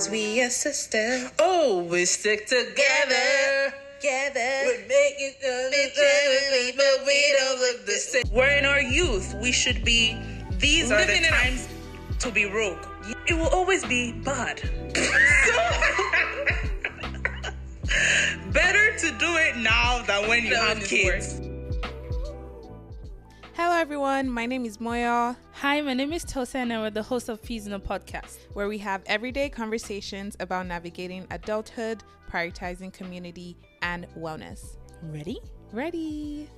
Cause we are sisters. Oh, we stick together. Together. We make it but we don't look the same. We're in our youth. We should be. These are Living the it up. times to be rogue. It will always be bad. Better to do it now than when you Than have kids. Hello, everyone. My name is Moyo, Hi, my name is Tosan and I'm the host of Peas in a Podcast. where we have everyday conversations about navigating adulthood, prioritizing community, and wellness. Ready? Ready?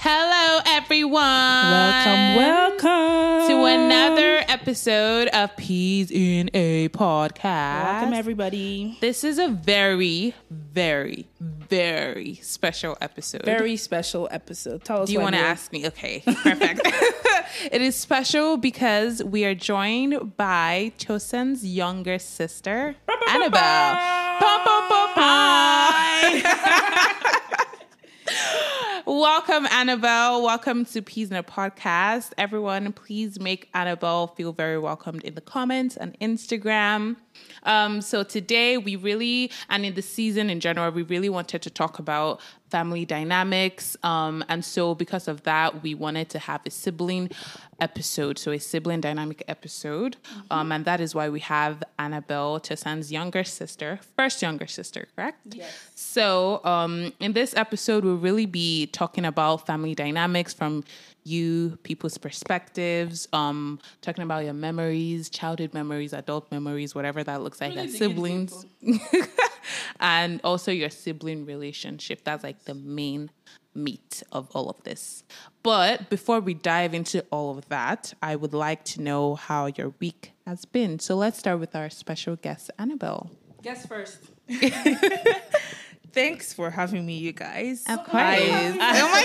Hello, everyone. Welcome, welcome to another episode of Peas in a Podcast. Welcome, everybody. This is a very, very, very special episode. Very special episode. Tell us. Do you want to ask me? Okay, perfect. it is special because we are joined by Tosan's younger sister, Annabelle. Pa. Welcome, Annabelle. Welcome to Peas in a Podcast. Everyone, please make Annabelle feel very welcomed in the comments and Instagram. Um, so today we really, and in the season in general, we really wanted to talk about family dynamics. Um, and so because of that, we wanted to have a sibling episode, so a sibling dynamic episode. Um, and that is why we have Annabelle, Tosan's younger sister, first younger sister, correct? Yes. So um, in this episode, we'll really be talking about family dynamics from you people's perspectives, um, talking about your memories, childhood memories, adult memories, whatever that looks like, as siblings, and also your sibling relationship. That's like the main meat of all of this. But before we dive into all of that, I would like to know how your week has been. So let's start with our special guest, Annabelle. Guess first. Thanks for having me, you guys. Of course. I- oh my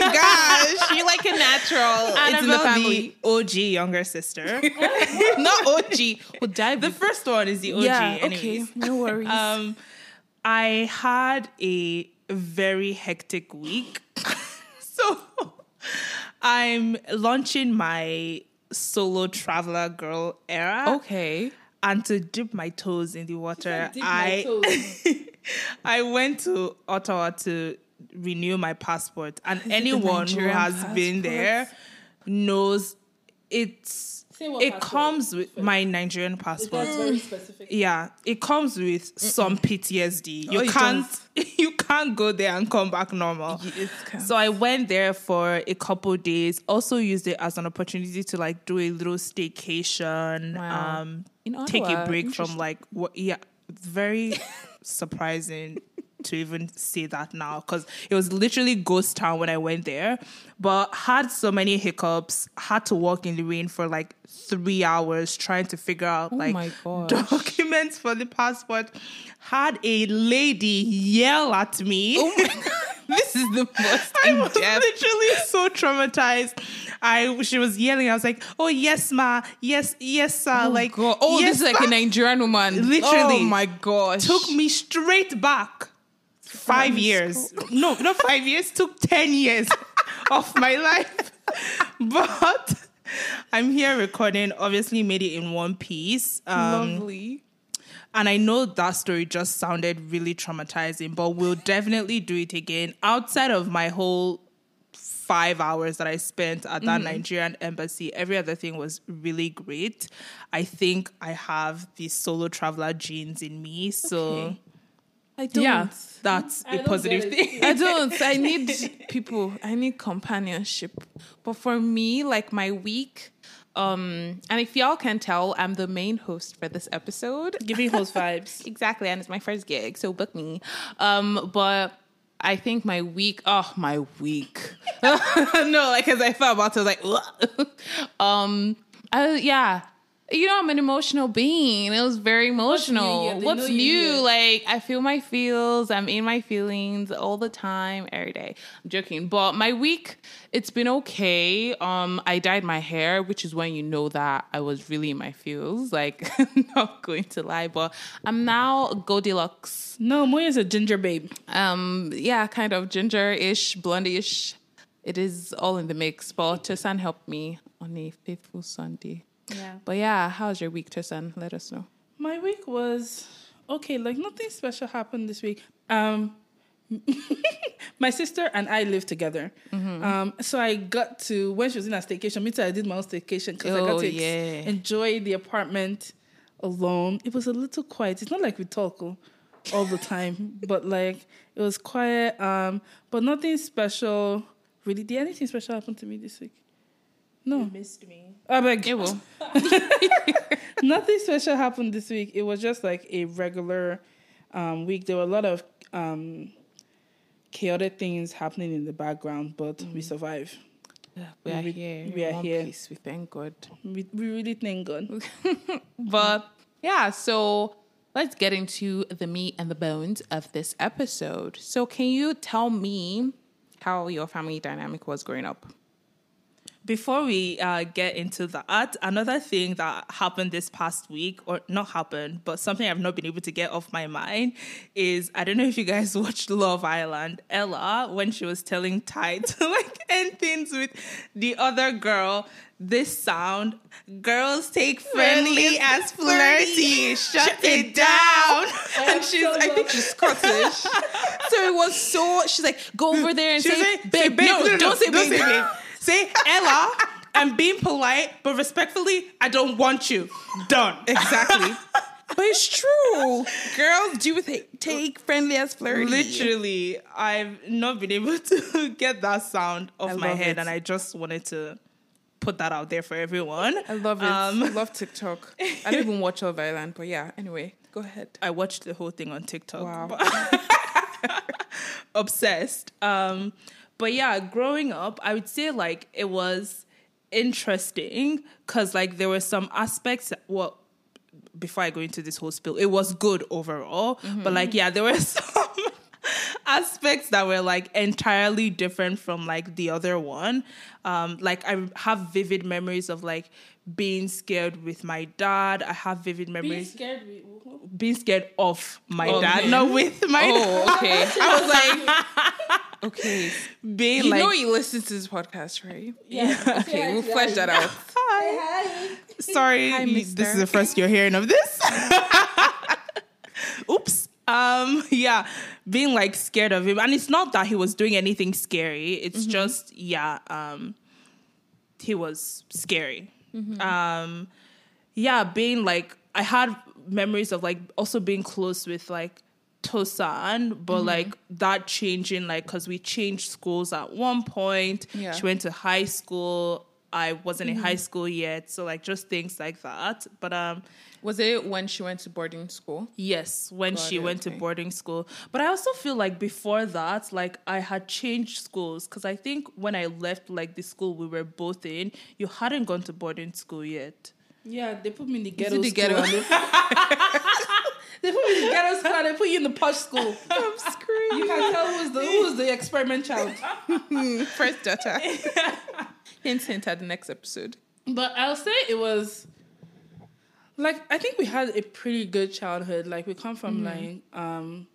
gosh, you're like a natural. it's in the Annabelle. OG younger sister. Not OG. We'll dive the first one is the OG. yeah, anyways. okay, no worries. Um, I had a very hectic week. so I'm launching my solo traveler girl era. okay. And to dip my toes in the water, I I went to Ottawa to renew my passport. And anyone who Nigerian has been there knows it's it comes with my Nigerian passport. Specific. Yeah, it comes with some PTSD. You Oh, it can't you can't go there and come back normal. So I went there for a couple days. Also used it as an opportunity to like do a little staycation. Wow. Um, In take a break from interesting. like what? Yeah, it's very surprising to even say that now because it was literally ghost town when I went there. But had so many hiccups. Had to walk in the rain for like three hours trying to figure out Oh like documents for the passport. Had a lady yell at me. Oh this is the most I was depth. literally so traumatized. I she was yelling. I was like, "Oh yes, ma, yes, yes, sir." Oh, like, God. Oh, yes, this is like ma." a Nigerian woman. Literally. Oh my gosh. took me straight back five years. No, not five years. Took ten years of my life, but. I'm here recording. Obviously, made it in one piece. Um, lovely. and I know that story just sounded really traumatizing, but we'll definitely do it again. Outside of my whole five hours that I spent at that Nigerian embassy, every other thing was really great. I think I have the solo traveler genes in me. So, Okay. I don't. yeah, that's a positive thing. I don't. I need people. I need companionship. But for me, like my week, um, and if y'all can tell, I'm the main host for this episode. Giving host vibes. exactly, and it's my first gig, so book me. Um, but I think my week, oh my week, no, like as I felt about it, I was like, um, I, yeah. You know, I'm an emotional being. It was very emotional. What's new? you, yeah. Like, I feel my feels. I'm in my feelings all the time, every day. I'm joking. But my week, it's been okay. Um, I dyed my hair, which is when you know that I was really in my feels. Like, not going to lie, but I'm now Goldilocks. No, Moyo's a ginger babe. Um, yeah, kind of ginger-ish, blonde-ish. It is all in the mix. But Tosan helped me on a faithful Sunday. Yeah. But yeah, how's your week, Tosan? Let us know. My week was okay. Like nothing special happened this week. Um, my sister and I live together. Mm-hmm. Um, so I got to when she was in a staycation. Me too. I did my own staycation because I got Oh, to ex- enjoy the apartment alone. It was a little quiet. It's not like we talk oh, all the time, but like it was quiet. Um, but nothing special. Really, did anything special happen to me this week? No. missed me. I beg. It will. Nothing special happened this week. It was just like a regular um, week. There were a lot of um, chaotic things happening in the background, but we survived. We are We- here. we are here. Place. We thank God. We, we really thank God. But yeah, so let's get into the meat and the bones of this episode. So, can you tell me how your family dynamic was growing up? Before we uh, get into that, another thing that happened this past week, or not happened, but something I've not been able to get off my mind is I don't know if you guys watched Love Island. Ella, when she was telling Ty to like end things with the other girl, this sound, girls take friendly as flirty, shut it down. And she's, I think she's Scottish. so it was so, she's like, go over there and say, like, babe, say, no, don't say babe. babe. Say Ella. I'm being polite, but respectfully, I don't want you. Done. Exactly. but it's true. Girls do take, take friendly as flirty. Literally, I've not been able to get that sound off my head, it. and I just wanted to put that out there for everyone. I love it. Um, I love TikTok. I don't even watch Love Island, but yeah. Anyway, go ahead. I watched the whole thing on TikTok. Wow. obsessed. Um, but yeah, growing up, I would say like it was interesting because like there were some aspects. Well, before I go into this whole spill, it was good overall. But like, mm-hmm. yeah, there were some aspects that were like entirely different from like the other one. Um, like I have vivid memories of like being scared with my dad. I have vivid memories Being scared. being scared of my Oh, dad, okay. not with my dad. Oh, okay. I was like, okay. Being You like, know you listen to this podcast, right? yeah. Okay, we'll flesh that out. Hi. Sorry, Hi, this is the first you're hearing of this. Oops. Um, yeah, being like scared of him, and it's not that he was doing anything scary. It's Mm-hmm. just yeah, um, he was scary. Mm-hmm. Um, yeah, being like I had memories of like also being close with like Tosan, but Mm-hmm. like that changing like because we changed schools at one point. Yeah. She went to high school. I wasn't in high school yet, so like just things like that. But um, Was it when she went to boarding school? yes, when Got she it, went to boarding school. But I also feel like before that, like I had changed schools because I think when I left like the school we were both in, you hadn't gone to boarding school yet. Yeah, they put me in the ghetto the school. ghetto? They, they put me in the ghetto school and they put you in the posh school. I'm screaming. You can tell who's the who's the experiment child. First daughter. Hint, hint at the next episode. But I'll say it was like I think we had a pretty good childhood. Like we come from like um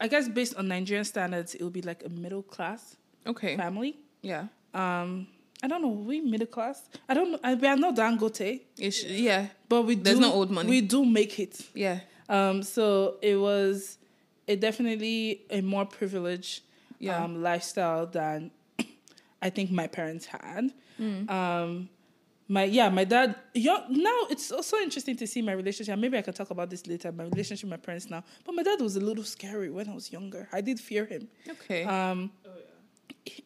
I guess based on Nigerian standards, it would be like a middle class Okay. family. Yeah. Um I don't know, we middle class. I don't know. I, we are not Dangote, It's, yeah. but we There's do, no old money. We do make it. Yeah. Um, so it was a definitely a more privileged Yeah. um, lifestyle than I think my parents had. Mm. Um, my yeah, my dad. Young, now it's also interesting to see my relationship. Maybe I can talk about this later. My relationship with my parents now, but my dad was a little scary when I was younger. I did fear him. Okay. Um,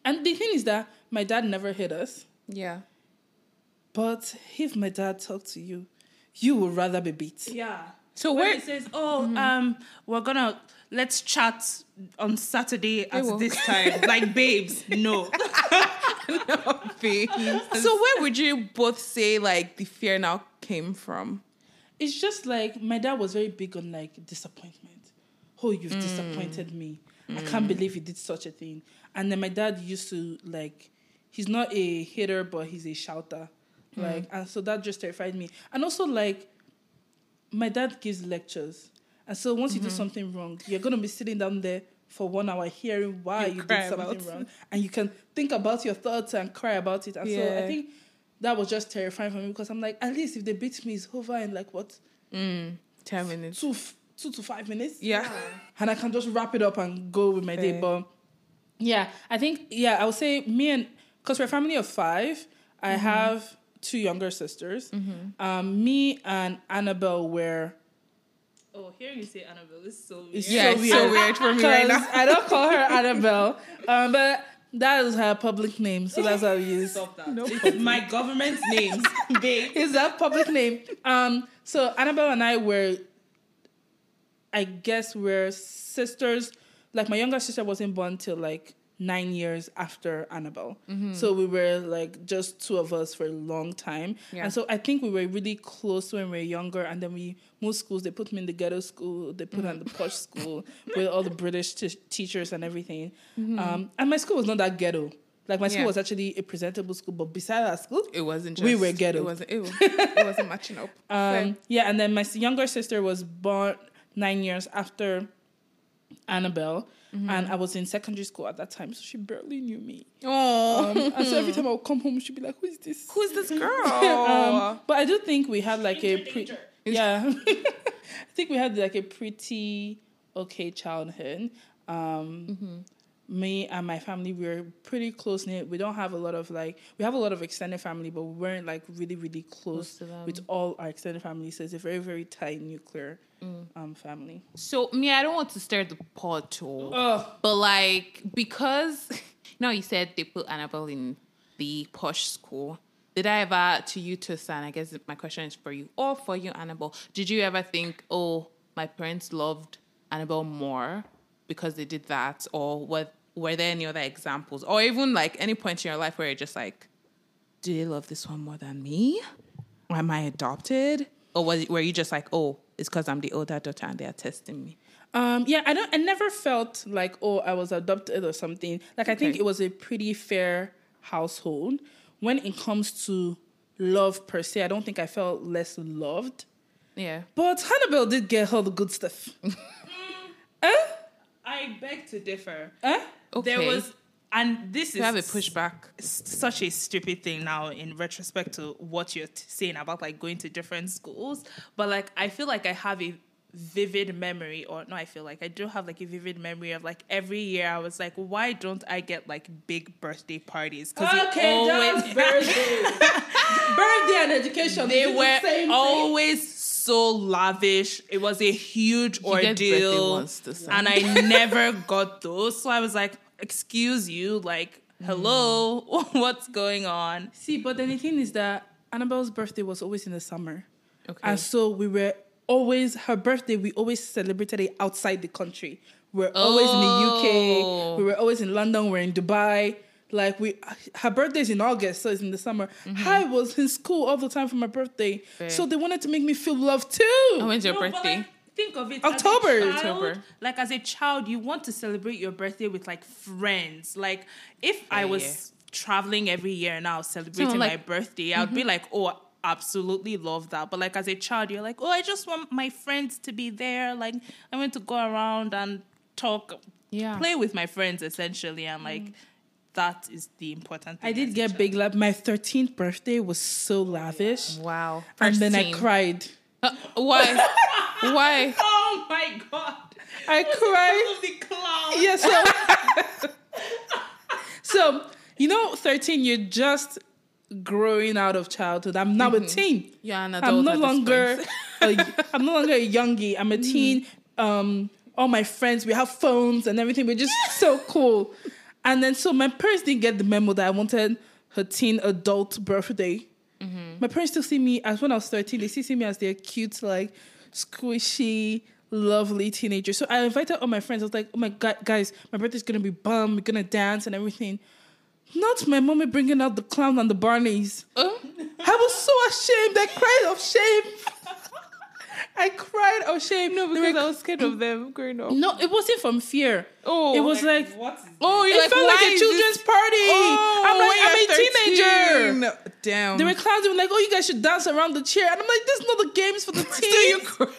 and the thing is that my dad never hit us. yeah. But if my dad talked to you, you would rather be beat. Yeah. So when where- he says, "Oh, um, we're gonna let's chat on Saturday at this time," like babes, no. so where would you both say like the fear now came from? it's just like my dad was very big on like disappointment. Oh, you've Mm. disappointed me. I can't believe you did such a thing. And then my dad used to like, he's not a hitter, but he's a shouter. Mm. Like, and so that just terrified me. And also like, my dad gives lectures, and so once you Mm-hmm. do something wrong, you're gonna be sitting down there for one hour hearing why You you, did something wrong, and you can think about your thoughts and cry about it. And so I think that was just terrifying for me because I'm like, at least if they beat me, it's over in like what Ten minutes. two two to five minutes. Yeah. and I can just wrap it up and go with my day. But yeah, I think yeah, I would say me and because we're a family of 5 I Mm-hmm. have two younger sisters. Um, me and Annabelle were. Oh, hearing you say Annabelle is so weird. It's Yeah, so it's so weird. weird for me right 'Cause now. I don't call her Annabelle, um, but that is her public name, so that's how we use. Stop that. It's my government's names, babe. Is that public name? Um, so Annabelle and I were, I guess, we're sisters. Like my younger sister wasn't born till like nine years after Annabelle, Mm-hmm. so we were like just two of us for a long time. Yeah. And so I think we were really close when we were younger. And then we moved schools. They put me in the ghetto school. They put me in the posh school with all the British t- teachers and everything. Um, and my school was not that ghetto. Like my school Mm-hmm. Yeah. was actually a presentable school, but beside that school, It wasn't just We were ghetto. It wasn't it, it wasn't matching up. Um, yeah, and then my younger sister was born nine years after Annabelle, Mm-hmm. and I was in secondary school at that time, so she barely knew me. Oh, Um, and so every time I would come home, she'd be like, "Who is this?" who's this girl? Um, but I do think we had like a pre- yeah, I think we had like a pretty okay childhood. Um, Me and my family we were pretty close knit. We don't have a lot of like we have a lot of extended family, but we weren't like really really close Close to them. with all our extended family. So it's a very very tight nuclear Mm. um, family. so me, I don't want to stir the pot too. Oh, But like because now you said they put Annabelle in the posh school. Did I ever to you Tosan? I guess my question is for you or for you, Annabelle. Did you ever think, oh, my parents loved Annabelle more because they did that, or what? Were there any other examples, or even like any point in your life where you're just like, do they love this one more than me? Or am I adopted? Or was it, were you just like, oh, it's because I'm the older daughter and they're testing me? Um, yeah, I don't. I never felt like oh, I was adopted or something. Like I think it was a pretty fair household. When it comes to love per se, I don't think I felt less loved. Yeah. But Annabelle did get all the good stuff. eh? I beg to differ. Eh? There was, and this is You have a pushback. s- such a stupid thing now in retrospect to what you're t- saying about like going to different schools. But like, I feel like I have a vivid memory, or no, I feel like I do have like a vivid memory of like every year I was like, why don't I get like big birthday parties? Because Okay, just birthday. birthday and education. they is the were same thing. always so lavish. It was a huge ordeal, and I never got those. So I was like, "Excuse you, like, hello, what's going on?" See, but then the thing is that Annabelle's birthday was always in the summer. Okay. And so we were always her birthday. We always celebrated it outside the country. We're always in the Oh. UK. We were always in London. We're in Dubai. Like we, her birthday's in August, so it's in the summer. I was in school all the time for my birthday, Fair. so they wanted to make me feel loved too. And when's your No, but, birthday? like, think of it. October. As a child, October. Like as a child, you want to celebrate your birthday with like friends. Like if I was yeah. traveling every year and I was celebrating like- my birthday, I would be like, oh. Absolutely love that, but like as a child, you're like, oh, I just want my friends to be there. Like, I want to go around and talk, Yeah. play with my friends, essentially, and like Mm. That is the important. thing I did get big love. My 13th birthday was so lavish. Wow. And then I cried. Uh, why? why? Oh my god! I cried. Of the clown. Yeah, so so you know, thirteen, you're just growing out of childhood. I'm now a teen. You're an I'm no at longer point. a, I'm no longer a youngie. I'm a teen. Um, all my friends, we have phones and everything. We're just so cool. And then so my parents didn't get the memo that I wanted her teen adult birthday. Mm-hmm. My parents still see me as when I was 13, they still see me as their cute, like squishy, lovely teenager. So I invited all my friends. I was like, oh my god, guys, my birthday's gonna be bum, we're gonna dance and everything. Not my mommy bringing out the clown and the Barneys. Oh, I was so ashamed. I cried of shame. I cried of shame. No, because I was scared of them growing up. no, it wasn't from fear. Oh, it was like, What is oh, it like, felt like a children's this- party. Oh, I'm like, I'm a you're teenager. Damn. They were clowns. They were like, oh, you guys should dance around the chair. And I'm like, this is not the games for the Still you teens. cried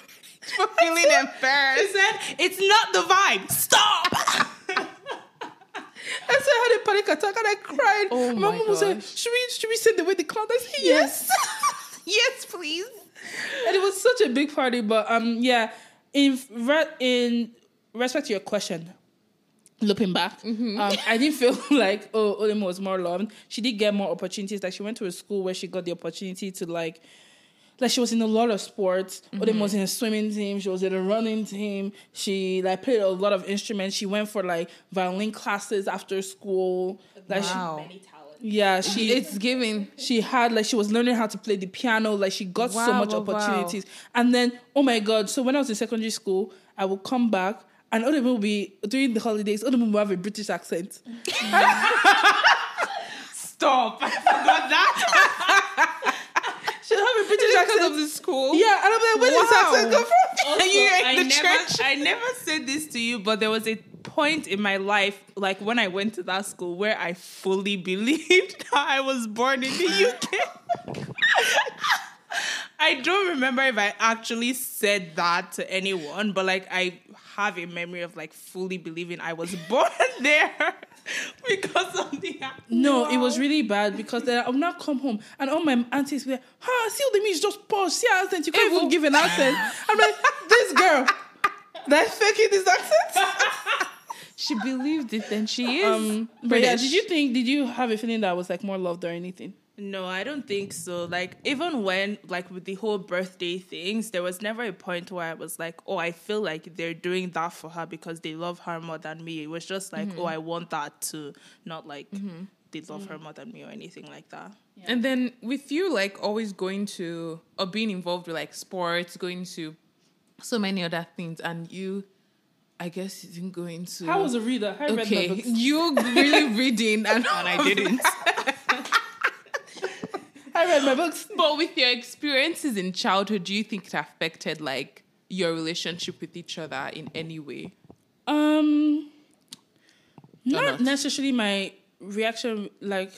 for feeling embarrassed. said it's not the vibe. Stop. I said I had a panic attack and I cried. Oh my my mom was like, "Should we should we send away the clown?" I said, "Yes." yes, please. And it was such a big party. But um, yeah, in re- in respect to your question, looking back, Mm-hmm. um, I didn't feel like oh Olima was more loved. She did get more opportunities. Like she went to a school where she got the opportunity to like. Like she was in a lot of sports. Mm-hmm. Odem was in a swimming team. She was in a running team. She like played a lot of instruments. She went for like violin classes after school. Like she, Wow. Yeah, she It's giving. she had like she was learning how to play the piano like she got so much wow, wow. opportunities and then oh my god so when i was in secondary school i would come back and Odem will be during the holidays Odem will have a british accent Stop. I forgot that. she'll have a british Because accent of the school. yeah and i'm like where did this accent come from And you I in the never, church. I never said this to you, but there was a point in my life, like when I went to that school, where I fully believed that I was born in the UK. I don't remember if I actually said that to anyone, but like I have a memory of like fully believing I was born there because of the accent. no it was really bad because then i would not come home and all my aunties were huh see Odem is just posh see her accent you can't even give an accent i'm like this girl that's faking this accent She believed it, and she is. Um, but yeah, did you think? Did you have a feeling that I was like more loved or anything? No, I don't think so. Like even when like with the whole birthday things, there was never a point where I was like, "Oh, I feel like they're doing that for her because they love her more than me." It was just like, "Oh, mm-hmm. I want that too," not like mm-hmm. they love mm-hmm. her more than me or anything like that. And then with you, like always going to or being involved with like sports, going to so many other things, and you, I guess, you didn't go into. I was a reader. I read my okay. books. You really reading, and, And I didn't. I read my books. But with your experiences in childhood, do you think it affected like your relationship with each other in any way? Um, not, not? necessarily my reaction. Like,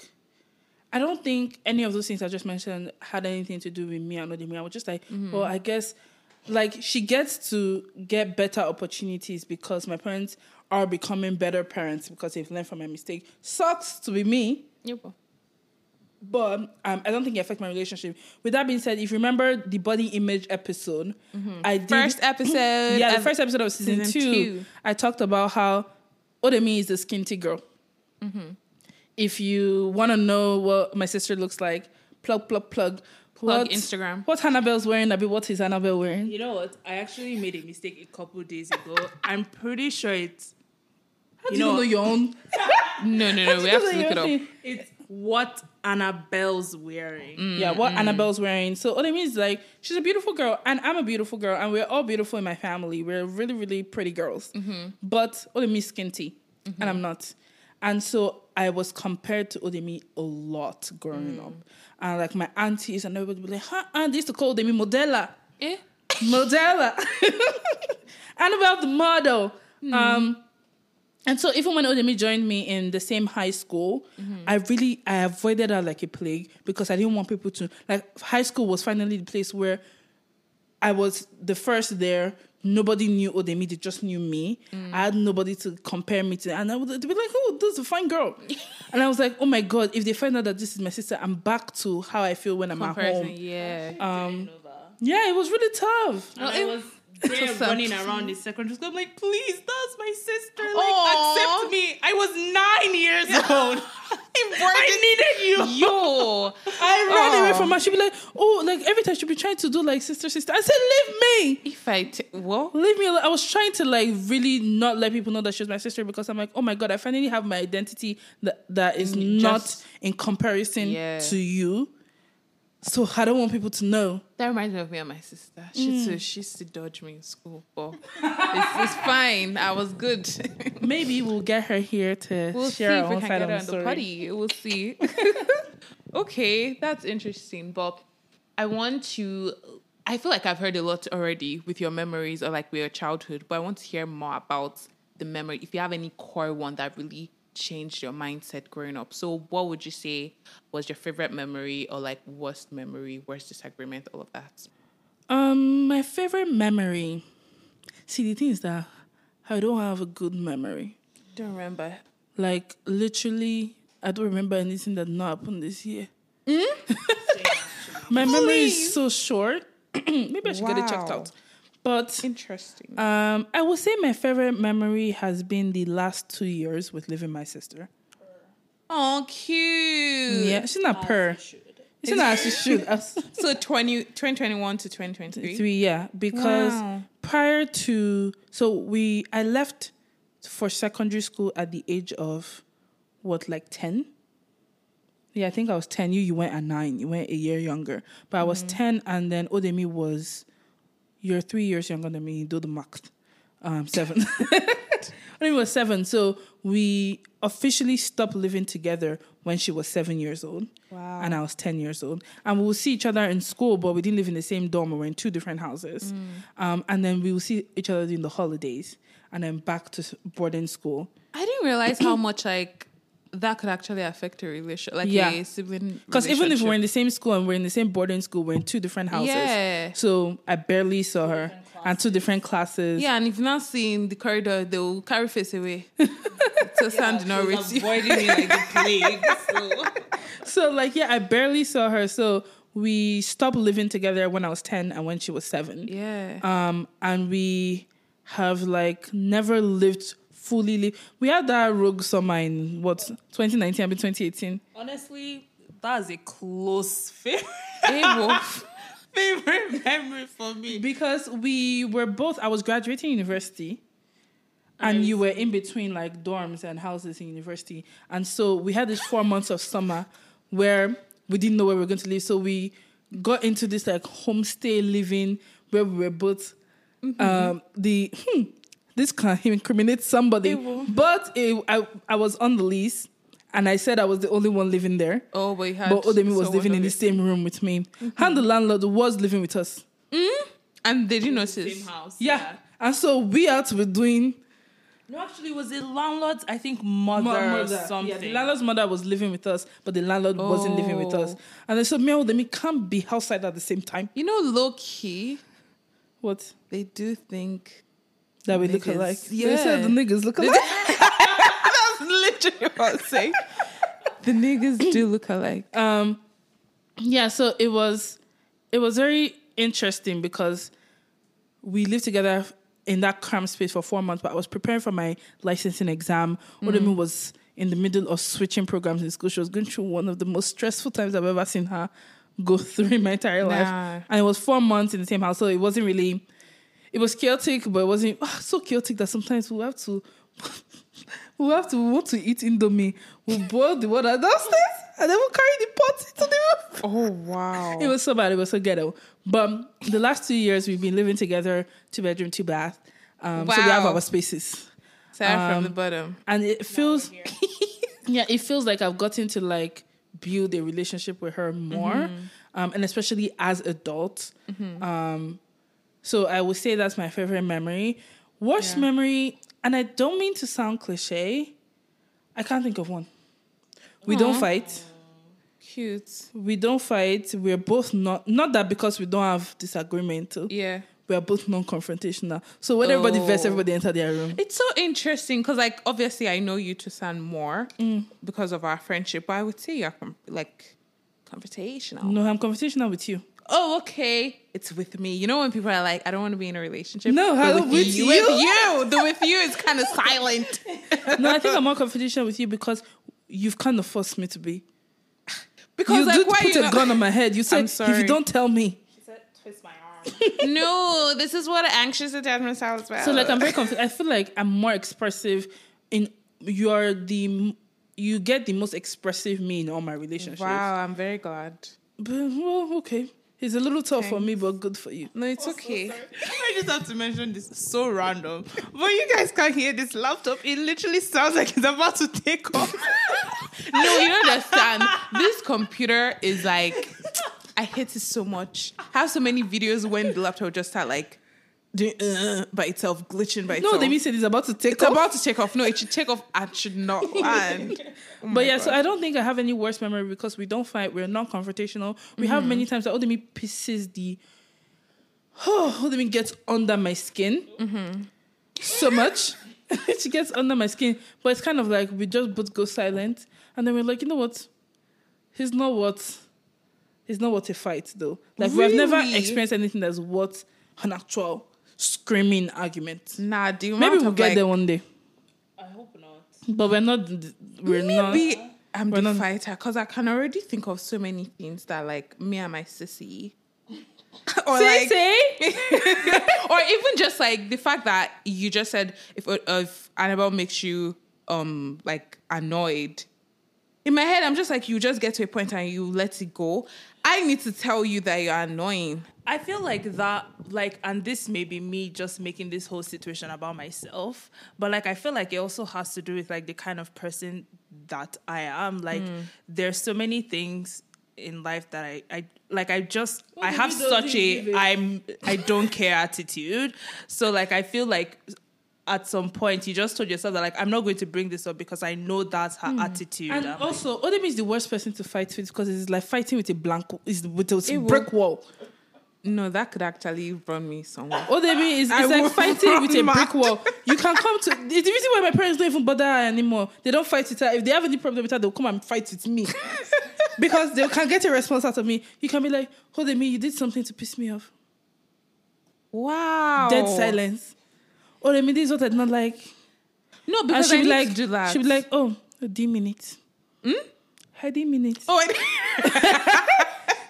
I don't think any of those things I just mentioned had anything to do with me and Odimi. I was just like, well, I guess, like, she gets to get better opportunities because my parents are becoming better parents because they've learned from my mistake. Sucks to be me. Yep. but um, I don't think it affects my relationship. With that being said, if you remember the body image episode, I did First episode. yeah, the first episode of season, season two, two. I talked about how Odemi is a skinty girl. If you want to know what my sister looks like, plug, plug, plug. Plug What- Instagram. What Annabelle's wearing, Abi, what is Annabelle wearing? You know what? I actually made a mistake a couple days ago. I'm pretty sure it's How do You you know- know your own? No, no, no. We have to look it up. it's what Annabelle's wearing. Mm, yeah, what mm. Annabelle's wearing. So all it means is like she's a beautiful girl, and I'm a beautiful girl, and we're all beautiful in my family. We're really, really pretty girls. Mm-hmm. But Odemi is skinty, and mm-hmm. I'm not. And so I was compared to Odemi a lot growing up. And like my aunties and everybody would be like, huh, and they used to call Odemi Modella. Eh? Modella. Annabelle the model. Um, and so even when Odemi joined me in the same high school, I really I avoided her like a plague because I didn't want people to like high school was finally the place where I was the first there. Nobody knew Odemi, they just knew me. I had nobody to compare me to. And I would they'd be like, oh, this is a fine girl. and I was like, oh my God, if they find out that this is my sister, I'm back to how I feel when I'm at home. yeah. Um, yeah, it was really tough. And I was there So running around the secondary school. I'm like, please, that's my sister. Like, Aw. accept me. I was nine years old. I needed you. Yo, I ran away from her. She'd be like, oh, like every time she'd be trying to do like sister, sister. I said, leave me. if I t- what? Leave me alone. I was trying to like really not let people know that she was my sister because I'm like, oh my god, I finally have my identity that that is not in comparison Yeah. to you. So I don't want people to know. That reminds me of me and my sister. She Mm. used to, she used to dodge me in school, but it's, it's fine. I was good. Maybe we'll get her here to We'll see share if our we can get of her on the potty. We'll see. okay, that's interesting. But I want to. I feel like I've heard a lot already with your memories or like with your childhood, but I want to hear more about the memory. If you have any core one that really changed your mindset growing up. So, what would you say was your favorite memory or like worst memory, worst disagreement, all of that? Um, my favorite memory. See, the thing is that I don't have a good memory. Don't remember. Like literally, I don't remember anything that not happened this year. My memory is so short. Maybe I should get it checked out. But Interesting. um, I would say my favorite memory has been the last two years with living my sister. oh, cute. Yeah, she's not per. She's not as she should. So 20, 2021 to 2023. three, yeah. Because Wow. prior to so we I left for secondary school at the age of what, like ten? Yeah, I think I was ten. You you went at nine. You went a year younger. But I Mm-hmm. was ten and then Odemi was you're three years younger than me, do the math. Um seven. Odemi was seven. So we officially stopped living together when she was seven years old. Wow. And I was 10 years old. And we would see each other in school, but we didn't live in the same dorm. We were in two different houses. Um, and then we would see each other during the holidays and then back to boarding school. I didn't realize how much like that could actually affect a relationship, like Yeah. a sibling. Because even if we're in the same school and we're in the same boarding school, we're in two different houses. Yeah. So I barely saw her. And two different classes. yeah, and if you're not seeing the corridor, they'll carry face away. so Sam did not reach you. avoiding me like the plague. So. So like yeah, I barely saw her. So we stopped living together when I was 10 and when she was seven. Yeah. um, and we have like never lived fully. Li- we had that rogue summer in what 2019, I mean 2018. Honestly, that's a close favorite, favorite memory for me. because we were both. I was graduating university, and you were in between like dorms and houses in university, and so we had this four months of summer where we didn't know where we were going to live. So we got into this like homestay living where we were both. Um, the hmm, this can incriminate somebody, but it, I I was on the lease, and I said I was the only one living there. Oh, but you had. But Odemi was living in the same room with me. Mm-hmm. And the landlord was living with us. Mm? And they didn't notice. Same house. Yeah. And so we had to be doing No, actually, it was the landlord's, I think, mother, or something. Yeah, the landlord's mother was living with us, but the landlord wasn't living with us. Oh. And they said, me and Odemi can't be outside at the same time. You know, low key, What? they do think. That we look Niggas. alike. They said the niggas look alike. That's literally what I was saying. the niggas do look alike. um yeah so it was it was very interesting because we lived together in that cram space for four months but i was preparing for my licensing exam Odemi was in the middle of switching programs in school she was going through one of the most stressful times i've ever seen her go through in my entire life and it was four months in the same house so it wasn't really it was chaotic but it wasn't ah, so chaotic that sometimes we'll have to we'll have to we want to eat indomie we'll boil the water downstairs and then we'll carry the pot into the room Oh wow! it was so bad. It was so ghetto. But the last two years, we've been living together, two bedroom, two bath. Um, So we have our spaces, Start from the um, bottom. and it feels, yeah, it feels like I've gotten to like build a relationship with her more, um, and especially as adults. Um, so I would say that's my favorite memory. Worst Yeah. memory, and I don't mean Tosan cliche. I can't think of one. We don't fight Cute. we don't fight. We're both not not that because we don't have disagreement. Yeah. We are both non-confrontational. So when everybody vets, Oh. everybody enter their room. It's so interesting because, like, obviously, I know you to sound more mm. because of our friendship, but I would say you're com- like confrontational. No, I'm confrontational with you. Oh, okay. It's with me. You know when people are like, I don't want to be in a relationship. No, how- with you? With you. The with you is kind of silent. No, I think I'm more confrontational with you because you've kind of forced me to be. Because you like, did why put you a not- gun on my head. You said, if sorry. you don't tell me. She said, twist my arm. no, this is what anxious attachment sounds is about. So like, I'm very confused. I feel like I'm more expressive in you're the you get the most expressive me in all my relationships. wow, I'm very glad. But well, okay. It's a little tough for me, but good for you. No, it's oh, okay. I just have to mention this. It's so random. But you guys can hear this laptop. It literally sounds like it's about to take off. No, you don't understand. This computer is like, I hate it so much. I have so many videos when the laptop just start like doing uh, by itself, glitching by itself. No, itself. mean said it's about to take it's off. about to take off. No, it should take off and should not land. but yeah, so I don't think I have any worst memory because we don't fight. We're not confrontational. We have many times that Odemi pisses the. Oh, Odemi gets under my skin so much. she gets under my skin. But it's kind of like we just both go silent, and then we're like, you know what? He's not what. He's not what a fight though. Like we've never experienced anything that's what an actual screaming argument. Nah, do you Maybe we'll get there one day, I hope not. but we're not. We're not. Maybe I'm We're the not- fighter because I can already think of so many things that like me and my sissy. or Say, like, say. or even just like the fact that you just said if if Annabelle makes you um like annoyed. In my head, I'm just like you just get to a point and you let it go. I need to tell you that you're annoying. I feel like that, like, and this may be me just making this whole situation about myself, but like, I feel like it also has to do with like the kind of person that I am. Like, hmm. there's so many things in life that I, I like. I just, I have such a, I'm, I don't care attitude. So like, I feel like at some point you just told yourself that like, I'm not going to bring this up because I know that's her hmm. attitude. And I'm also, Odemi is the worst person to fight with because it's like fighting with a blank, is with a will- brick wall. No, that could actually run me somewhere. All they mean is I it's like will fighting with a brick wall. You can come to. It's the reason why my parents don't even bother her anymore. They don't fight with her. If they have any problem with her, they'll come and fight with me because they can get a response out of me. You can be like, Odemi, you did something to piss me off. wow. Dead silence. Odemi, this is what I don't like. No, because she'll I be like, do that. she'll be like, oh, I didn't mean. Hmm? I didn't oh, I-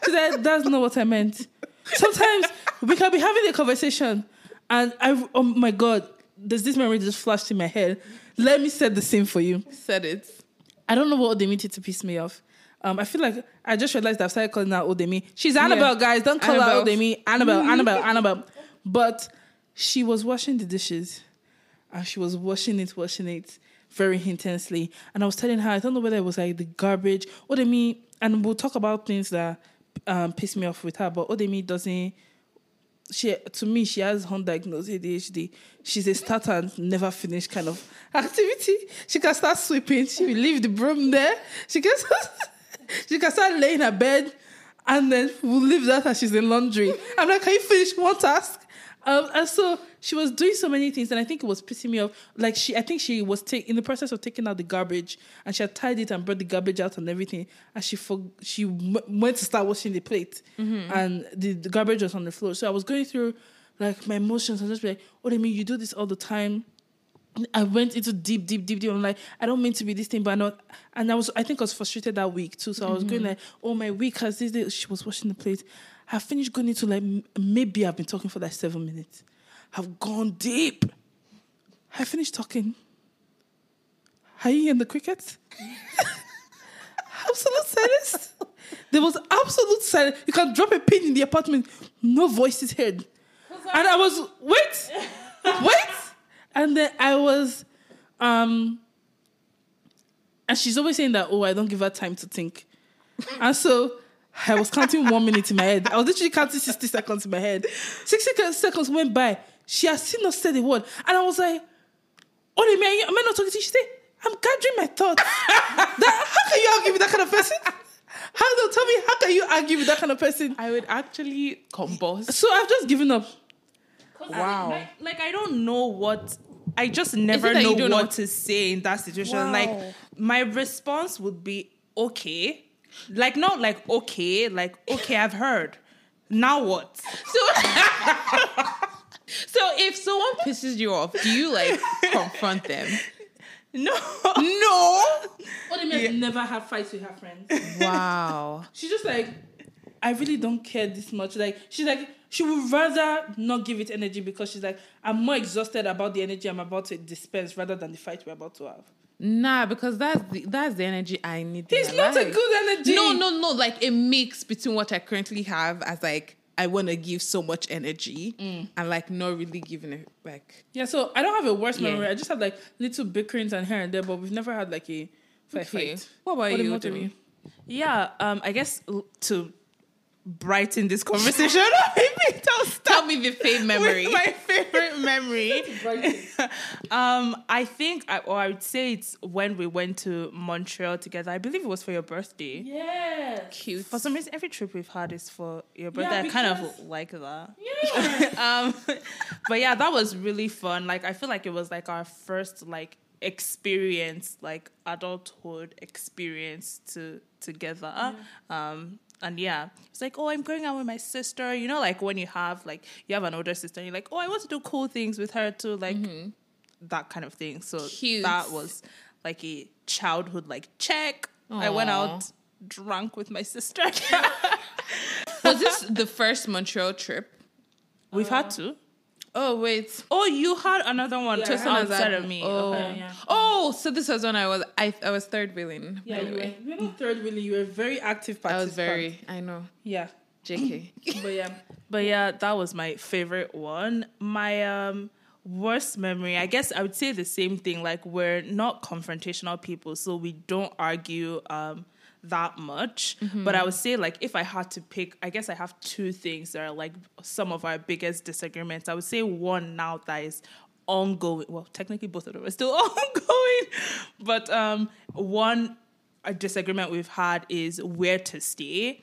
She said, that's not what I meant. Sometimes we can be having a conversation and I, oh my God, does this memory just flashed in my head. Let me set the scene for you. said it. I don't know what Odemi did to piss me off. Um, I feel like I just realized I've started calling her Odemi. She's Annabelle, guys. Don't call her Annabelle. Odemi. Annabelle, Annabelle, Annabelle. But she was washing the dishes and she was washing it, washing it very intensely. And I was telling her, I don't know whether it was like the garbage, Odemi, and we'll talk about things that um, piss me off with her, but Odemi doesn't. She to me, she has undiagnosed ADHD. She's a start and never finish kind of activity. She can start sweeping. She will leave the broom there. She can she can start laying her bed, and then we'll leave that as she's in laundry. I'm like, can you finish one task? Um, and so she was doing so many things, and I think it was pissing me off. Like she, I think she was take, in the process of taking out the garbage, and she had tied it and brought the garbage out and everything. And she for, she w- went to start washing the plate, mm-hmm. and the, the garbage was on the floor. So I was going through like my emotions and just be like, "What do you mean, you do this all the time." I went into deep, deep, deep, deep. I'm like, I don't mean to be this thing, but I know. And I was, I think I was frustrated that week too. So I was going mm-hmm. like, oh, my week has this day. She was washing the plate. I finished going into like, maybe I've been talking for like seven minutes. I've gone deep. I finished talking. Are you in the crickets? absolute silence. There was absolute silence. You can drop a pin in the apartment, no voices heard. And I was wait, wait, and then I was, um, and she's always saying that oh I don't give her time to think, and so I was counting one minute in my head. I was literally counting sixty seconds in my head. Sixty seconds went by. She has still not said a word, and I was like, "Oh, am I, am I not talking to you?" She said, "I'm gathering my thoughts." that, how can you argue with that kind of person? How do tell me? How can you argue with that kind of person? I would actually combust. So I've just given up. Wow. Like, like I don't know what I just never know what know- to say in that situation. Wow. Like my response would be okay. Like not like okay, like okay, I've heard. Now what? So, so if someone pisses you off, do you like confront them? No. No. Odemi has never had fights with her friends. Wow. She's just like, I really don't care this much. Like, she's like, she would rather not give it energy because she's like, I'm more exhausted about the energy I'm about to dispense rather than the fight we're about to have. Nah, because that's the, that's the energy I need. It's my not a good energy. No, no, no. Like a mix between what I currently have as like I want to give so much energy and like not really giving it back. Yeah, so I don't have a worse Yeah. memory. I just have like little bickerings and here and there, but we've never had like a fight. Okay. fight. What about Odemi, you, what do Odemi? Yeah, um, I guess to brighten this conversation, maybe I'll start Tell me the fave memory. with my favorite memory. um, I think, I, or I would say it's when we went to Montreal together. I believe it was for your birthday. Yeah. Cute. For some reason, every trip we've had is for your birthday. I kind of like that. Yeah. um, but yeah, that was really fun. Like, I feel like it was like our first like experience, like adulthood experience to together. Um, and yeah, it's like, oh, I'm going out with my sister. You know, like when you have like you have an older sister, and you're like, oh, I want to do cool things with her too, like mm-hmm. that kind of thing. So Cute. that was like a childhood like check. I went out drunk with my sister. Was this the first Montreal trip? We've had uh, two. Oh wait. Oh, you had another one Yeah, just I had outside that. of me. Oh. Okay. yeah. Oh, so this was when I was I I was third wheeling. Yeah, by the you were, way. you were not third really. You were very active I was very I know. Yeah. JK. But yeah. But yeah, that was my favorite one. My um worst memory, I guess I would say the same thing. Like we're not confrontational people, so we don't argue um that much. Mm-hmm. But I would say like if I had to pick, I guess I have two things that are like some of our biggest disagreements. I would say one now that is ongoing. Well, technically both of them are still ongoing. But um one a disagreement we've had is where to stay.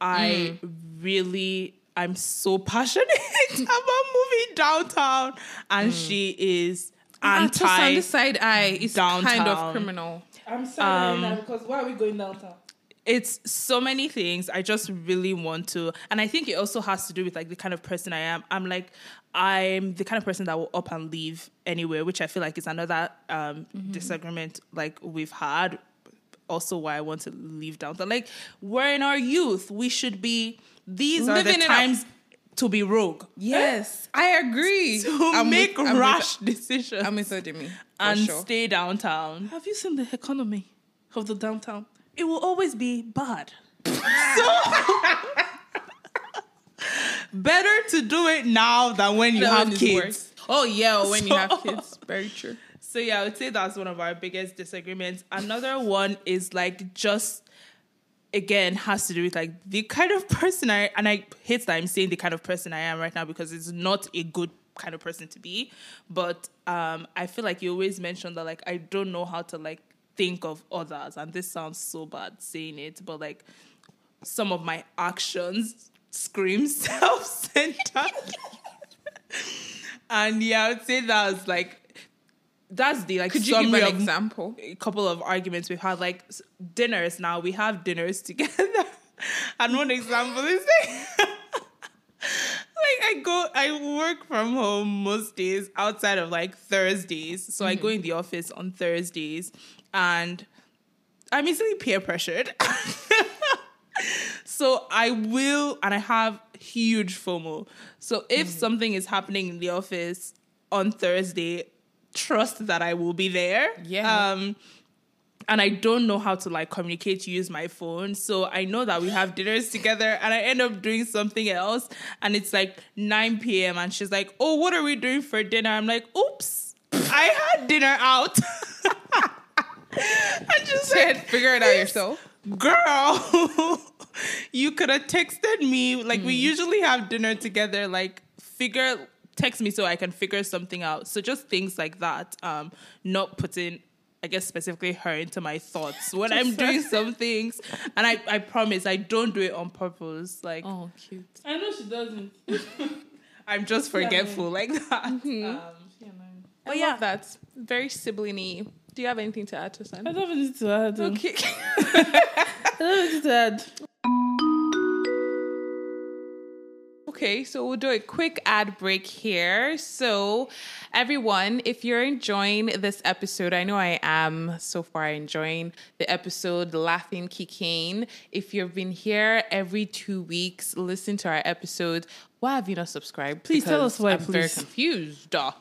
I mm. really I'm so passionate about moving downtown and mm. she is Anti on the side eye is kind of criminal. I'm sorry now because why are we going downtown? it's so many things i just really want to and i think it also has to do with like the kind of person i am i'm like i'm the kind of person that will up and leave anywhere which i feel like is another um disagreement like we've had also why i want to leave downtown like we're in our youth we should be these are Living the it up. times to be rogue Yes, I agree. to I'm make with, I'm rash With, decisions I'm with Odemi. And sure. stay downtown Have you seen the economy of the downtown? it will always be bad. so Better to do it now than when you That have kids. Oh yeah, or when you have kids. Very true. So yeah, I would say that's one of our biggest disagreements. Another one is like just again has to do with like the kind of person I and I hate that I'm saying the kind of person I am right now because it's not a good kind of person to be. But um I feel like you always mention that like I don't know how to like think of others and this sounds so bad saying it, but like some of my actions scream self-centered. and yeah, I would say that's like that's the like Could you give an of example? a couple of arguments we've had like dinners now we have dinners together and one example is like, i go i work from home most days outside of like thursdays. So i go in the office on thursdays. And i'm easily peer pressured. So i will and i have huge fomo. So if something is happening in the office on thursday trust that i will be there. Yeah. um and I don't know how to like communicate use my phone. So I know that we have dinners together and I end up doing something else and it's like 9 p.m. and she's like, Oh, what are we doing for dinner? I'm like, oops, I had dinner out. I just said, Figure it out yourself. girl, you could have texted me. Like we usually have dinner together. Like figure text me so I can figure something out. So just things like that. Um, not putting. I guess specifically her into my thoughts when I'm doing some things, and I, I promise I don't do it on purpose. Like Oh, cute. I know she doesn't. I'm just forgetful like that. Um, But yeah, that's very siblingy. Do you have anything to add to I don't have anything to add. though. Okay. I don't have anything to add. Okay, so we'll do a quick ad break here. So, everyone, if you're enjoying this episode, I know I am so far enjoying the episode Laughing Kikane. If you've been here every two weeks, listen to our episode. Why have you not subscribed? Please tell us why, I'm very confused. Duh.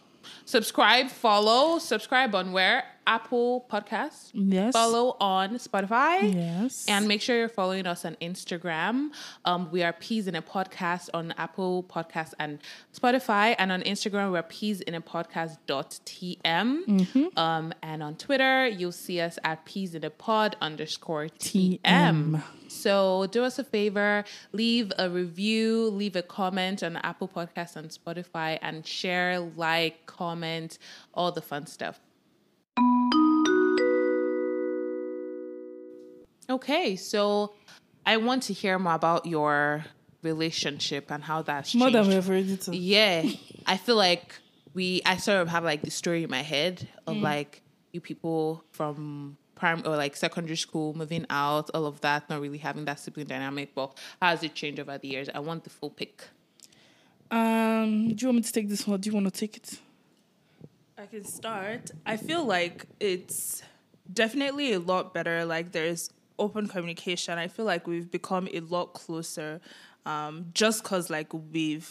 Subscribe, follow, subscribe on where? Apple Podcast. Yes. Follow on Spotify. Yes. And make sure you're following us on Instagram. Um, we are Peas in a Podcast on Apple Podcast and Spotify. And on Instagram, we're Peas in a Podcast dot tm. Mm-hmm. Um, and on Twitter, you'll see us at Peas in a Pod underscore tm. TM. So do us a favor, leave a review, leave a comment on Apple Podcasts and Spotify, and share, like, comment, all the fun stuff. Okay, so I want to hear more about your relationship and how that's More changed. than we've already told. Yeah, I feel like we. I sort of have like the story in my head of Mm. like you people from prime or like secondary school moving out, all of that, not really having that sibling dynamic. But how has it changed over the years? I want the full pic. Um, do you want me to take this one? Or do you want to take it? I can start. I feel like it's definitely a lot better. Like there's open communication. I feel like we've become a lot closer, um, just cause like we've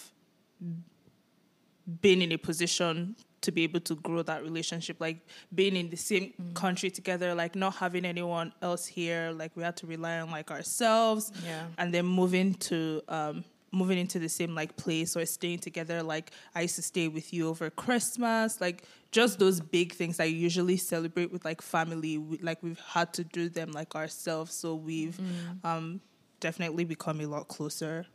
been in a position to be able to grow that relationship. Like being in the same country together, like not having anyone else here. Like we had to rely on like ourselves. Yeah. And then moving to um, moving into the same like place or staying together. Like I used to stay with you over Christmas. Like just those big things that you usually celebrate with like family. We, like we've had to do them like ourselves. So we've um, definitely become a lot closer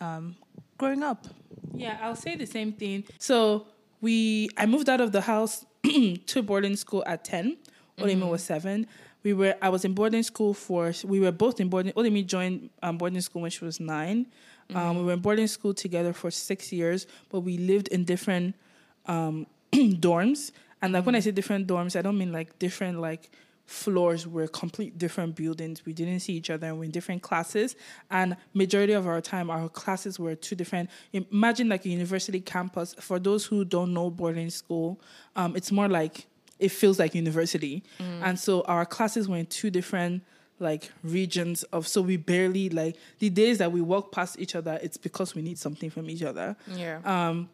um, growing up. Yeah, I'll say the same thing. So we, I moved out of the house to boarding school at ten. Olimi was seven. We were, I was in boarding school for. We were both in boarding. Olimi joined um, boarding school when she was 9 Um, we were in boarding school together for six years, but we lived in different um, dorms. And like when I say different dorms, I don't mean like different like floors were complete different buildings. We didn't see each other and we're in different classes. And majority of our time our classes were two different imagine like a university campus. For those who don't know boarding school, um, it's more like it feels like university. And so our classes were in two different like regions of so we barely like the days that we walk past each other it's because we need something from each other Yeah. um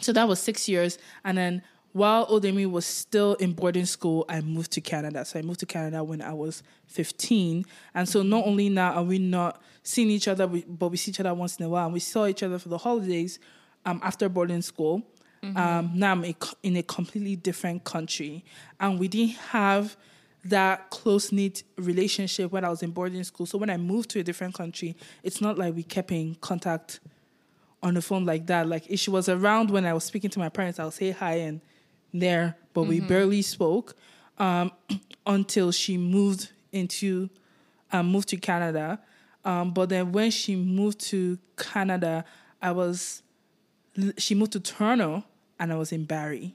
so that was six years. And then while Odemi was still in boarding school, I moved to Canada. So I moved to Canada when I was 15. And so not only now are we not seeing each other, but we see each other once in a while. And we saw each other for the holidays um, after boarding school. Um, now I'm a in a completely different country. And we didn't have that close knit relationship when I was in boarding school. So when I moved to a different country, it's not like we kept in contact on the phone like that. Like if she was around when I was speaking to my parents, I'll say hi and there, but we barely spoke um, until she moved into um, moved to Canada. Um, but then when she moved to Canada, I was she moved to Toronto and I was in Barrie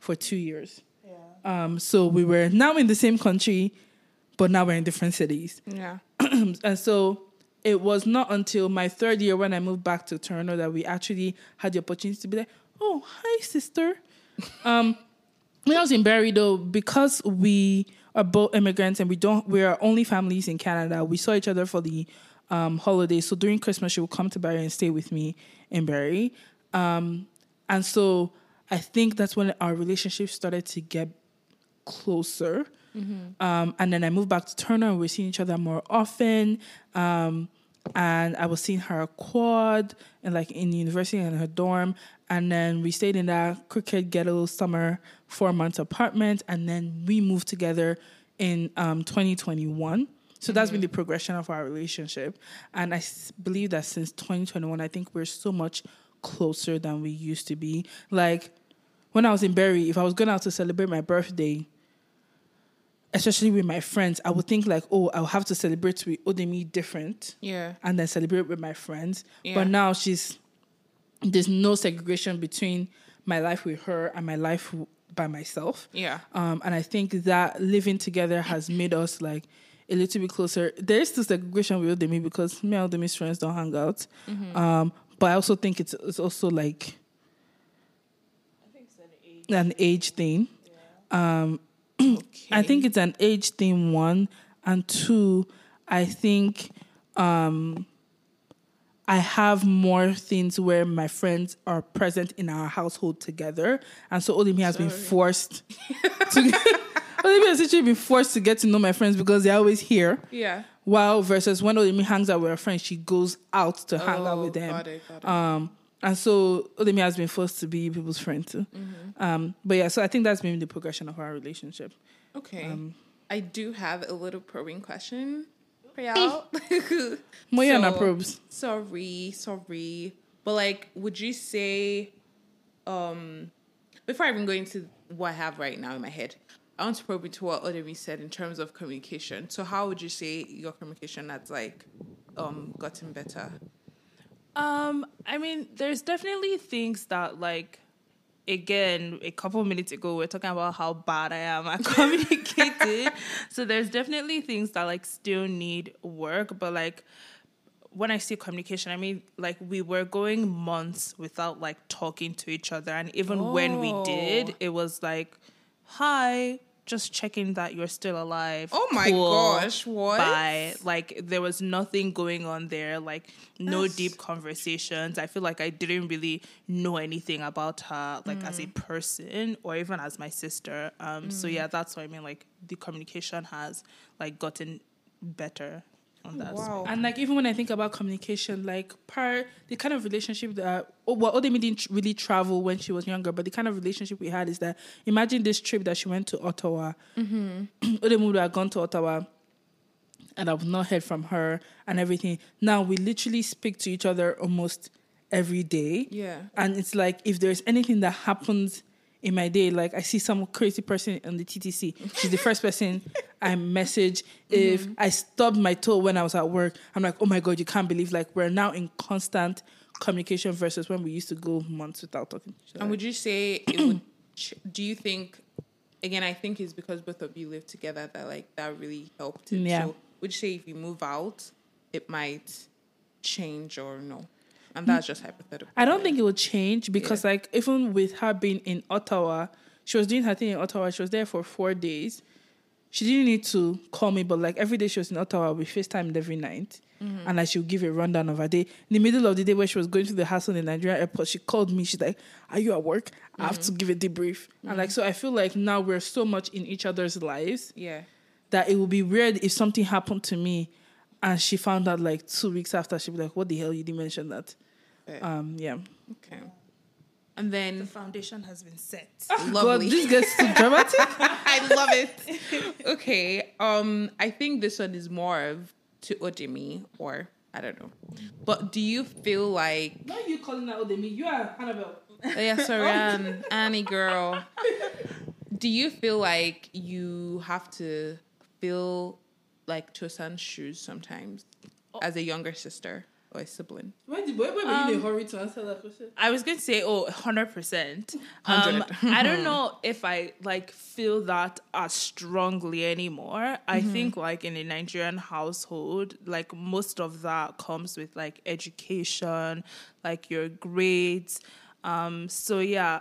for two years. Um, so we were now in the same country, but now we're in different cities yeah. and so it was not until my third year when I moved back to Toronto that we actually had the opportunity to be like, "Oh, hi, sister." um, when I was in Barrie, though, because we are both immigrants and we don't, we are only families in Canada. We saw each other for the um, holidays. So during Christmas, she would come to Barrie and stay with me in Barrie. Um, and so I think that's when our relationship started to get closer. Um, and then I moved back to Toronto and we're seeing each other more often. Um, and I was seeing her quad and like in university in her dorm. And then we stayed in that cricket ghetto summer four months apartment. And then we moved together in um, 2021. So that's been the progression of our relationship. And I s- believe that since 2021, I think we're so much closer than we used to be. Like when I was in Barrie, if I was going out to celebrate my birthday, especially with my friends, I would think like, oh, I'll have to celebrate with Odemi different Yeah. and then celebrate with my friends. Yeah. But now she's there's no segregation between my life with her and my life by myself. Yeah. Um, and I think that living together has made us like a little bit closer. There is still segregation with Odemi because me and Odemi's friends don't hang out. Um, but I also think it's it's also like an age thing. Um, I think it's an age thing, one. And two, I think um, I have more things where my friends are present in our household together. And so Olimi has been forced to Odemi has literally been forced to get to know my friends because they're always here. Yeah. While versus when Odemi hangs out with her friends, she goes out to hang out Oh, with them. got it, got it. Um, and so Odemi has been forced to be people's friend too. Mm-hmm. Um, but yeah, so I think that's been the progression of our relationship. Okay. Um, I do have a little probing question for y'all. Moyana So- probes. sorry, sorry. But like, would you say, um, before I even go into what I have right now in my head, I want to probe into what Odemi said in terms of communication. So, how would you say your communication has like, um, gotten better? Um, I mean, there's definitely things that like again, a couple minutes ago we are talking about how bad I am at communicating. so there's definitely things that like still need work, but like when I say communication, I mean like we were going months without like talking to each other and even when we did, Oh. it was like, "Hi, just checking that you're still alive." Oh my gosh, what? Bye. Like there was nothing going on there, like no That's- deep conversations. I feel like I didn't really know anything about her, like as a Mm. person or even as my sister. Um, so yeah, that's what I mean. Like the communication has like gotten better on that. aspect. Wow. And like even when I think about communication, like part the kind of relationship that oh, well, Odemi didn't really travel when she was younger, but the kind of relationship we had is that imagine this trip that she went to Ottawa. Mm-hmm. Odemi would have gone to Ottawa, and I've not heard from her and everything. Now we literally speak to each other almost every day. Yeah. and it's like if there's anything that happens in my day, like I see some crazy person on the TTC, she's the first person I message. If mm-hmm. I stubbed my toe when I was at work, I'm like, oh my god, you can't believe like we're now in constant communication versus when we used to go months without talking. to each other. And would you say it would? Ch- do you think? Again, I think it's because both of you live together that like that really helped. It. Yeah. So would you say if you move out, it might change or no? And that's just hypothetical. I don't think it will change because, Yeah. like, even with her being in Ottawa, she was doing her thing in Ottawa. She was there for four days. She didn't need to call me, but like every day she was in Ottawa, we FaceTimed every night. Mm-hmm. And like she would give a rundown of her day. In the middle of the day where she was going through the hassle in the Nigerian airport, she called me. She's like, Are you at work? I have to mm-hmm. give a debrief. And like, so I feel like now we're so much in each other's lives Yeah. that it would be weird if something happened to me and she found out like two weeks after, she'd be like, What the hell? You didn't mention that. Fair. Um, yeah. Okay. And then The foundation has been set. God, lovely. this gets too dramatic. I love it. okay. Um, I think this one is more of to Odemi or I don't know. But do you feel like Why are you calling out Odemi? You are Annabelle. Oh, yeah, sorry, Ann, Annie girl. Do you feel like you have to feel like Tosan's shoes sometimes as a younger sister or a sibling? Why, did, why, why were you in a hurry to answer that question? I was going to say, oh, 100%. Um, 100. I don't know if I like feel that as strongly anymore. I think like in a Nigerian household, like most of that comes with like education, like your grades. Um, so yeah,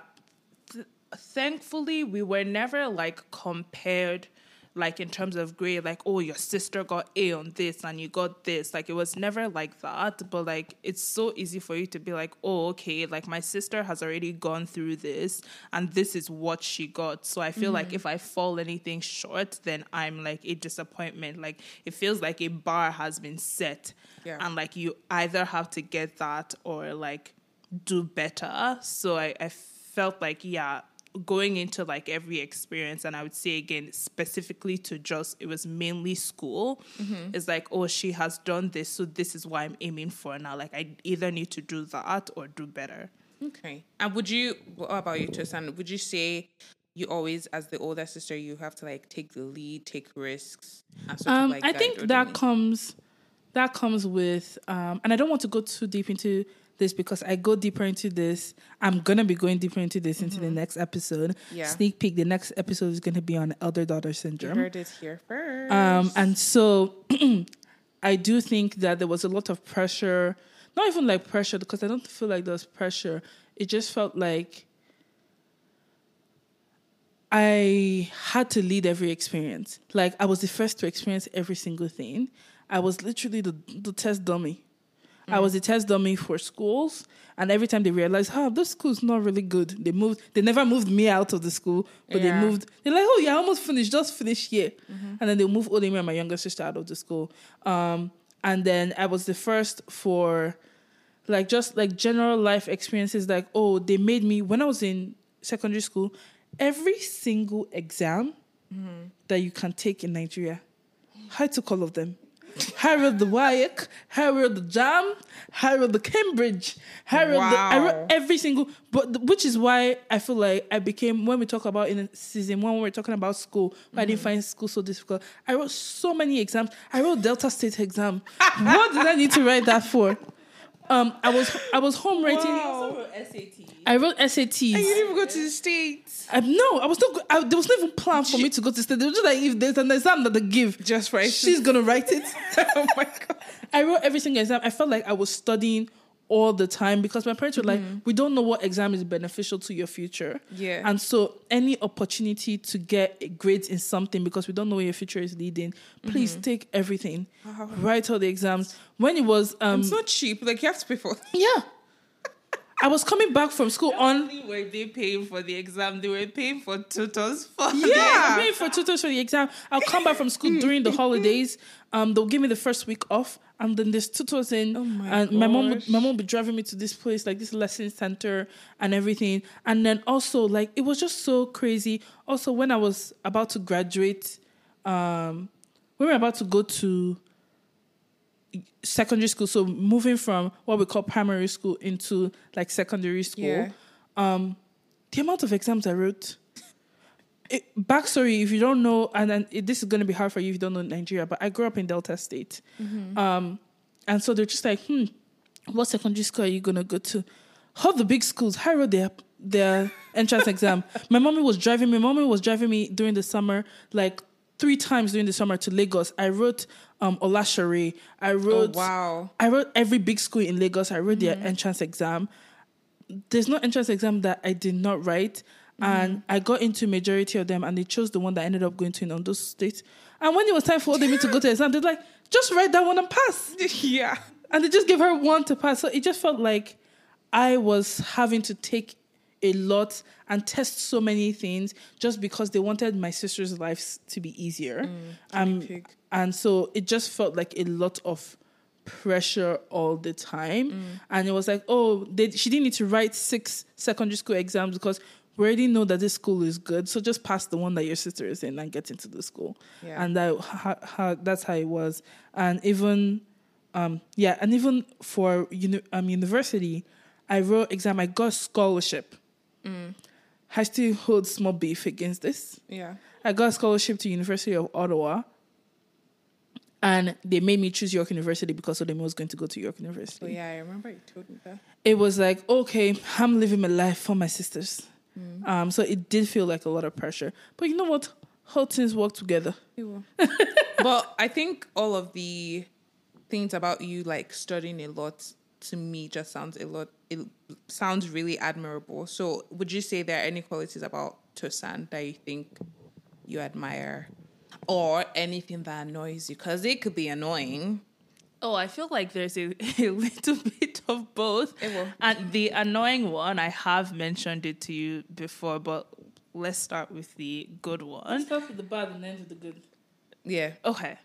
th- thankfully we were never like compared like in terms of grade like oh your sister got a on this and you got this like it was never like that but like it's so easy for you to be like oh okay like my sister has already gone through this and this is what she got so i feel like mm-hmm. if i fall anything short then i'm like a disappointment like it feels like a bar has been set Yeah. and like you either have to get that or like do better. So I, I felt like, yeah, going into like every experience, and I would say again, specifically to just, it was mainly school, it's like, oh, she has done this, so this is what I'm aiming for now. Like, I either need to do that or do better. Okay. And would you, what about you, Tosan? Would you say you always, as the older sister, you have to like take the lead, take risks? And sort of, Um, like, I think that comes that comes with um, and I don't want to go too deep into this because I go deeper into this. I'm gonna be going deeper into this into the next episode. Mm-hmm. Yeah. Sneak peek. The next episode is gonna be on elder daughter syndrome. You heard it here first. Um, and so I do think that there was a lot of pressure, not even like pressure, because I don't feel like there was pressure. It just felt like I had to lead every experience. Like I was the first to experience every single thing. I was literally the, the test dummy. I was a test dummy for schools. And every time they realized, oh, this school's not really good, they moved. They never moved me out of the school, but Yeah. they moved. They're like, oh, yeah, I almost finished, just finish here. And then they move Odemi and my younger sister out of the school. Um, and then I was the first for like just like general life experiences. Like, oh, they made me when I was in secondary school, every single exam that you can take in Nigeria, I took all of them. Wrote the WAEC, Harold the JAMB, Harold the Cambridge, Harold wrote, the, I wrote every single, but the- which is why I feel like I became, when we talk about in season one, when we're talking about school, why I didn't mm. find school so difficult. I wrote so many exams. I wrote Delta State exam. what did I need to write that for? Um, I was I was home writing. Wow. I wrote SATs. And you didn't even go to the states. No, I was not. go- I, there was not even plan for me to go to state. They were just like if there's an exam that they give, Just write it. She's gonna write it. oh my god. I wrote every single exam. I felt like I was studying all the time because my parents were like, "We don't know what exam is beneficial to your future." Yeah. and so any opportunity to get grades in something because we don't know where your future is leading, please take everything. Write all the exams. When it was, um, It's not cheap. Like you have to pay for. yeah, I was coming back from school on. only were they paying for the exam, they were paying for tutors for Yeah, paying for tutors for the exam. I'll come back from school during the holidays. Um, they'll give me the first week off, and then there's tutors in. Oh my and my mom, would, my mom would be driving me to this place, like this lesson center, and everything. And then also, like, it was just so crazy. Also, when I was about to graduate, um, we were about to go to secondary school. So moving from what we call primary school into like secondary school. Yeah. Um, the amount of exams I wrote. It, backstory, if you don't know, and then it, this is going to be hard for you if you don't know Nigeria, but I grew up in Delta State. Um, and so they're just like, hmm, what secondary school are you going to go to? All the big schools, I wrote their, their entrance exam. My mommy was driving me, my mommy was driving me during the summer, like three times during the summer to Lagos. I wrote um, Olashore. I wrote, Oh, wow. I wrote every big school in Lagos. I wrote their entrance exam there's no entrance exam that I did not write. And mm-hmm. I got into majority of them and they chose the one that I ended up going to in Ondo State. And when it was time for all of me to go to exam, they're like, just write that one and pass. yeah. And they just gave her one to pass. So it just felt like I was having to take a lot and test so many things just because they wanted my sister's lives to be easier. Mm. um, and so it just felt like a lot of pressure all the time. Mm. And it was like, oh, they, she didn't need to write six secondary school exams because we already know that this school is good. So just pass the one that your sister is in and get into the school. Yeah. And that, how, how, that's how it was. And even um yeah and even for uni- um university i wrote exam i got scholarship i still hold small beef against this Yeah. i got a scholarship to university of ottawa and they made me choose york university because odemi was going to go to york university Oh yeah, I remember you told me that. it was like okay i'm living my life for my sisters Mm. um so it did feel like a lot of pressure but you know what all things work together but I think all of the things about you like studying a lot to me just sounds a lot it sounds really admirable. So would you say there are any qualities about Tosan that you think you admire? Or anything that annoys you? Because it could be annoying. Oh, I feel like there's a, a little bit of both. It will. And the annoying one, I have mentioned it to you before, but let's start with the good one. start with the bad and end with the good Yeah. Okay.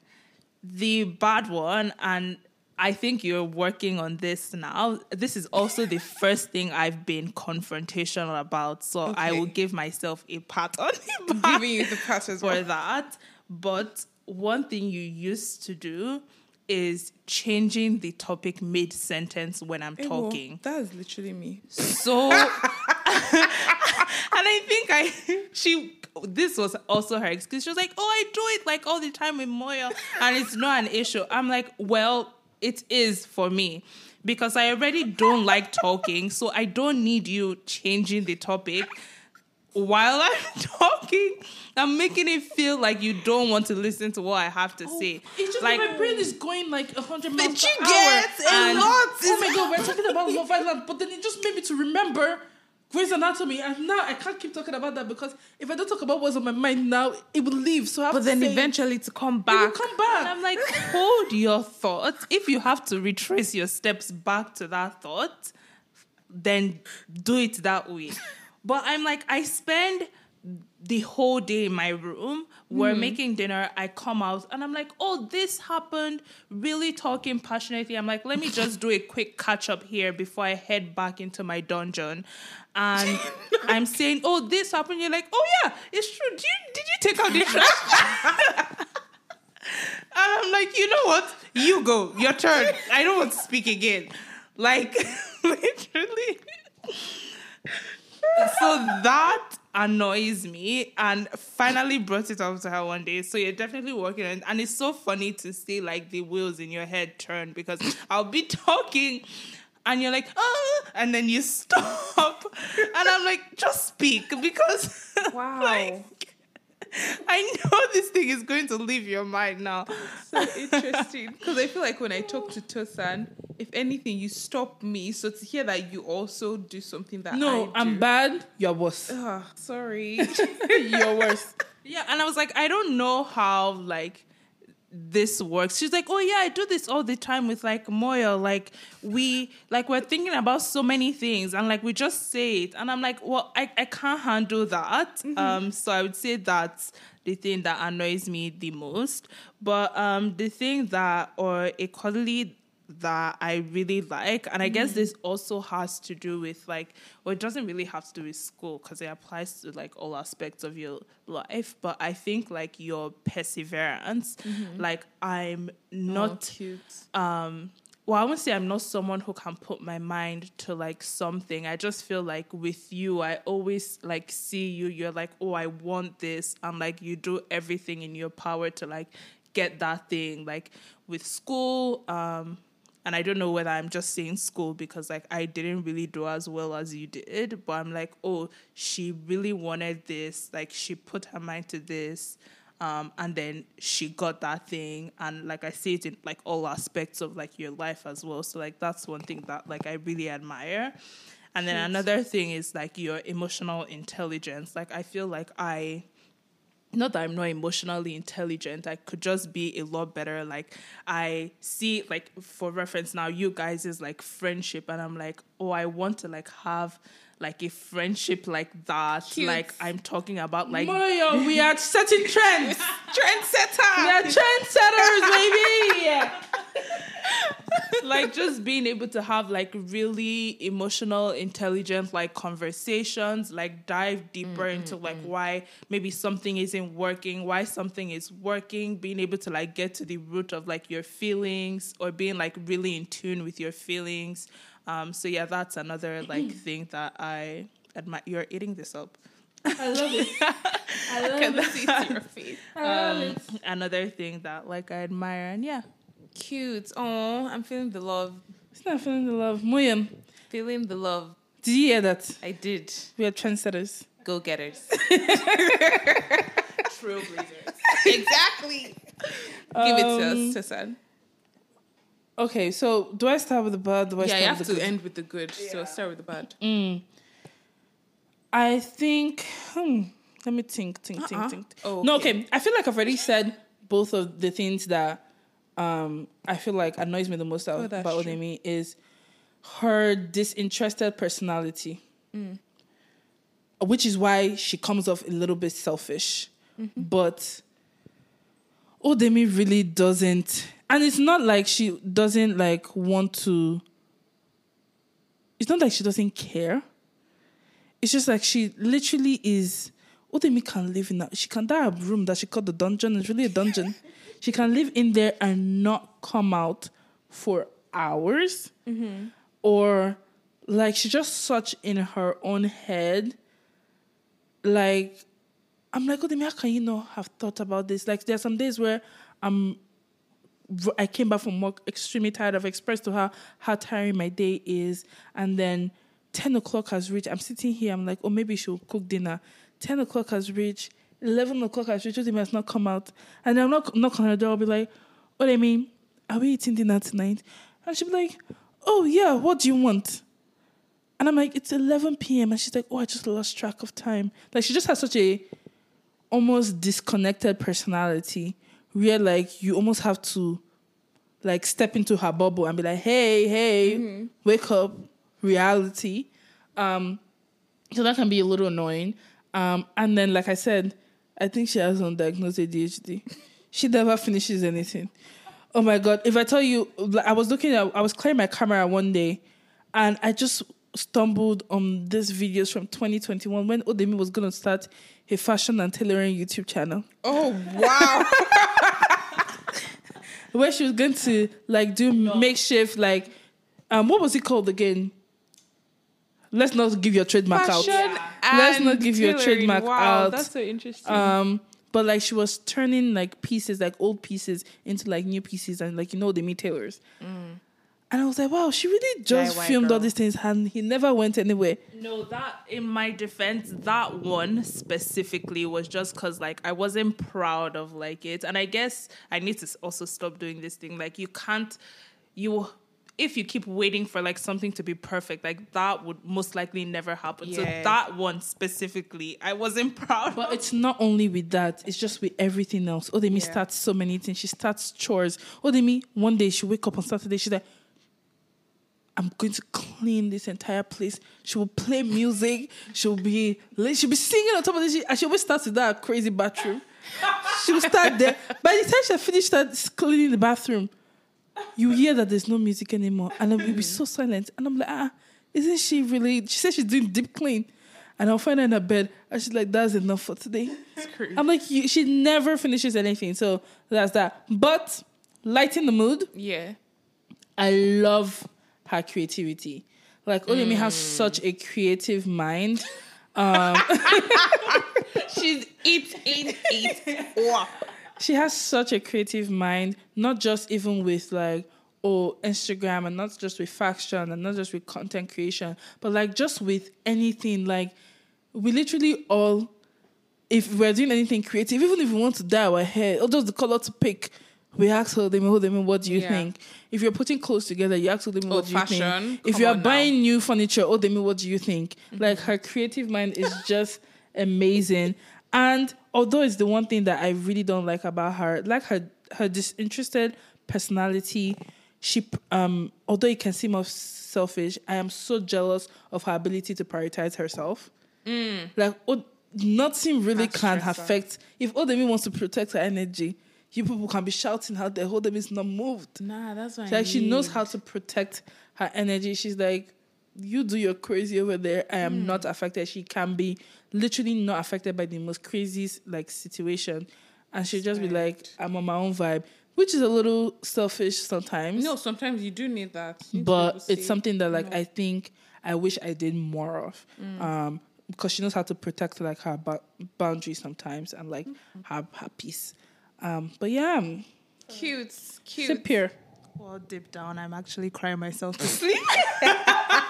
The bad one, and I think you're working on this now. This is also the first thing I've been confrontational about. So I will give myself a pat on the back Giving you the pat as for well. that. But one thing you used to do is changing the topic mid sentence when I'm well, talking. That is literally me. So, and I think I she this was also her excuse. She was like, "Oh, I do it like all the time with Moyo, and it's not an issue." I'm like, "Well, it is for me." Because I already don't like talking, so I don't need you changing the topic while I'm talking. I'm making it feel like you don't want to listen to what I have to oh, say. It's just like my brain is going like a hundred miles per you hour. get a and- lot. Oh my god, we're talking about Love Island, but then it just made me to remember Grey's Anatomy, and now I can't keep talking about that because if I don't talk about what's on my mind now, it will leave. So I have But then say- eventually to come will back. come back. And I'm like, hold your thoughts. If you have to retrace your steps back to that thought, then do it that way. But I'm like, I spend the whole day in my room. We're mm-hmm. making dinner. I come out and I'm like, oh, this happened. Really talking passionately. I'm like, let me just do a quick catch up here before I head back into my dungeon. And I'm saying, oh, this happened. You're like, oh yeah, it's true. Did you, did you take out the trash? And I'm like, you know what? You go. Your turn. I don't want to speak again. Like, literally. So that annoys me and finally brought it up to her one day. So you're definitely working on. And it's so funny to see like the wheels in your head turn because I'll be talking and you're like, oh, and then you stop. And I'm like, just speak because Wow. like, I know this thing is going to leave your mind now. so interesting because I feel like when I talk to Tosan, if anything, you stop me. So to hear that you also do something that no, I I'm bad. You're worse. Ah, sorry. You're worse. Yeah, and I was like, I don't know how like this works. She's like, oh yeah, I do this all the time with like Moyo. Like we like we're thinking about so many things and like we just say it. And I'm like, well, I, I can't handle that. Um, so I would say that's the thing that annoys me the most. But um the thing that or a cuddly that I really like. And I guess this also has to do with like, well, it doesn't really have to do with school because it applies to like all aspects of your life. But I think like your perseverance, like I'm not Oh, cute. um well i won't say i'm not someone who can put my mind to like something i just feel like with you i always like see you you're like oh i want this and like you do everything in your power to like get that thing like with school um and I don't know whether I'm just saying school because like I didn't really do as well as you did, but I'm like, oh, she really wanted this. Like she put her mind to this. Um, and then she got that thing and like i see it in like all aspects of like your life as well so like that's one thing that like i really admire and then another thing is like your emotional intelligence like i feel like i not that I'm not emotionally intelligent, I could just be a lot better. Like I see like for reference now, you guys is like friendship and I'm like, oh, I want to like have like a friendship like that. Cute. Like I'm talking about like Moyo, we are setting trends. trendsetter. We are trendsetters, baby. like just being able to have like really emotional intelligent like conversations like dive deeper into like why maybe something isn't working why something is working being able to like get to the root of like your feelings or being like really in tune with your feelings um so yeah that's another like thing that i admire you're eating this up I love it. I love it. see it your face. I love um, it. another thing that like i admire and yeah Cute. Oh, I'm feeling the love. It's not feeling the love. Moyam, Feeling the love. did you hear that? I did. We are trendsetters. Go getters. trailblazers exactly. Give it to Um, us, Tosan. Okay, so do I start with the bad? Do I Yeah, start you with have the to good? end with the good. So start with the bad. I think. Hmm, let me think, think, Uh-uh. think, think. Oh, No, okay. okay. I feel like I've already said both of the things that um I feel like annoys me the most Oh, about, true. Odemi is her disinterested personality, Mm. which is why she comes off a little bit selfish. Mm-hmm. But Odemi really doesn't, and it's not like she doesn't like want to. It's not like she doesn't care. It's just like she literally is. Odemi can live in that. She can die a room that she called the dungeon. It's really a dungeon. she can live in there and not come out for hours, mm-hmm. or like she's just such in her own head. Like I'm like, Odemi, how can you not have thought about this? Like there are some days where I'm I came back from work extremely tired. I've expressed to her how tiring my day is. And then 10 o'clock has reached. I'm sitting here. I'm like, oh, maybe she'll cook dinner. 10 o'clock has reached. 11 o'clock has reached. Odemi has not come out. And I'm not knock on her door. I'll be like, what I mean, are we eating dinner tonight? And she'll be like, oh, yeah, what do you want? And I'm like, it's 11 p.m. And she's like, oh, I just lost track of time. Like, she just has such a almost disconnected personality where, like, you almost have to, like, step into her bubble and be like, hey, hey, wake up, reality. Um, so that can be a little annoying. Um, and then, like I said, I think she has undiagnosed ADHD. she never finishes anything. Oh my god! If I tell you, I was looking at, I was clearing my camera one day, and I just stumbled on these videos from 2021 when Odemi was gonna start a fashion and tailoring YouTube channel, Oh wow. where she was going to like do makeshift, like, um, what was it called again? Let's not give your trademark out. Fashion Let's not give your tailoring. trademark wow, out. That's so interesting. Um, but like she was turning like pieces, like old pieces, into like new pieces, and like you know they meet tailors. And I was like, wow, she really just DIY filmed all these things, and he never went anywhere. No, that in my defense, that one specifically was just because like I wasn't proud of like it, and I guess I need to also stop doing this thing. Like you can't, you if you keep waiting for like something to be perfect, like that would most likely never happen. So that one specifically, I wasn't proud. But of. it's not only with that; it's just with everything else. Odemi Yeah. starts so many things. She starts chores. Odemi one day she wake up on Saturday. She's like, "I'm going to clean this entire place." She will play music. She'll be she'll be singing on top of this. She, and she always starts with that crazy bathroom. she will start there. By the time she finished that cleaning the bathroom, you hear that there's no music anymore, and it will be so silent. And I'm like, ah, isn't she really? She says she's doing deep clean, and I'll find her in her bed, and she's like, that's enough for today. I'm like, she never finishes anything, so that's that. But lighten the mood. yeah. I love her creativity. Like Olemi has such a creative mind. She's eat, eat, eat. Wow. she has such a creative mind, not just even with like oh Instagram and not just with fashion and not just with content creation, but like just with anything. Like we literally all if we're doing anything creative, even if we want to dye our hair or just the color to pick, we ask her, them, them, what do you Yeah. think? If you're putting clothes together, you ask them, Oh, what do you fashion. think? If you're on now. buying new furniture, oh, them, what do you think? Mm-hmm. Like her creative mind is just amazing. And although it's the one thing that I really don't like about her, like her her disinterested personality, she um although it can seem of selfish, I am so jealous of her ability to prioritize herself. Like oh, nothing really That's can stressful. affect if Odemi wants to protect her energy. You people can be shouting out there, Odemi is not moved. Nah, that's why. Like she knows how to protect her energy. She's like, you do your crazy over there. I am not affected. She can be literally not affected by the most craziest like situation, and she'll just be like, I'm on my own vibe, which is a little selfish sometimes. No, sometimes you do need that. Need but it's say, something that like no. I think I wish I did more of. Um, because she knows how to protect like her ba- boundaries sometimes and like her her peace. Um, but yeah, Cute, cute. sip here. well, deep down, I'm actually crying myself to sleep.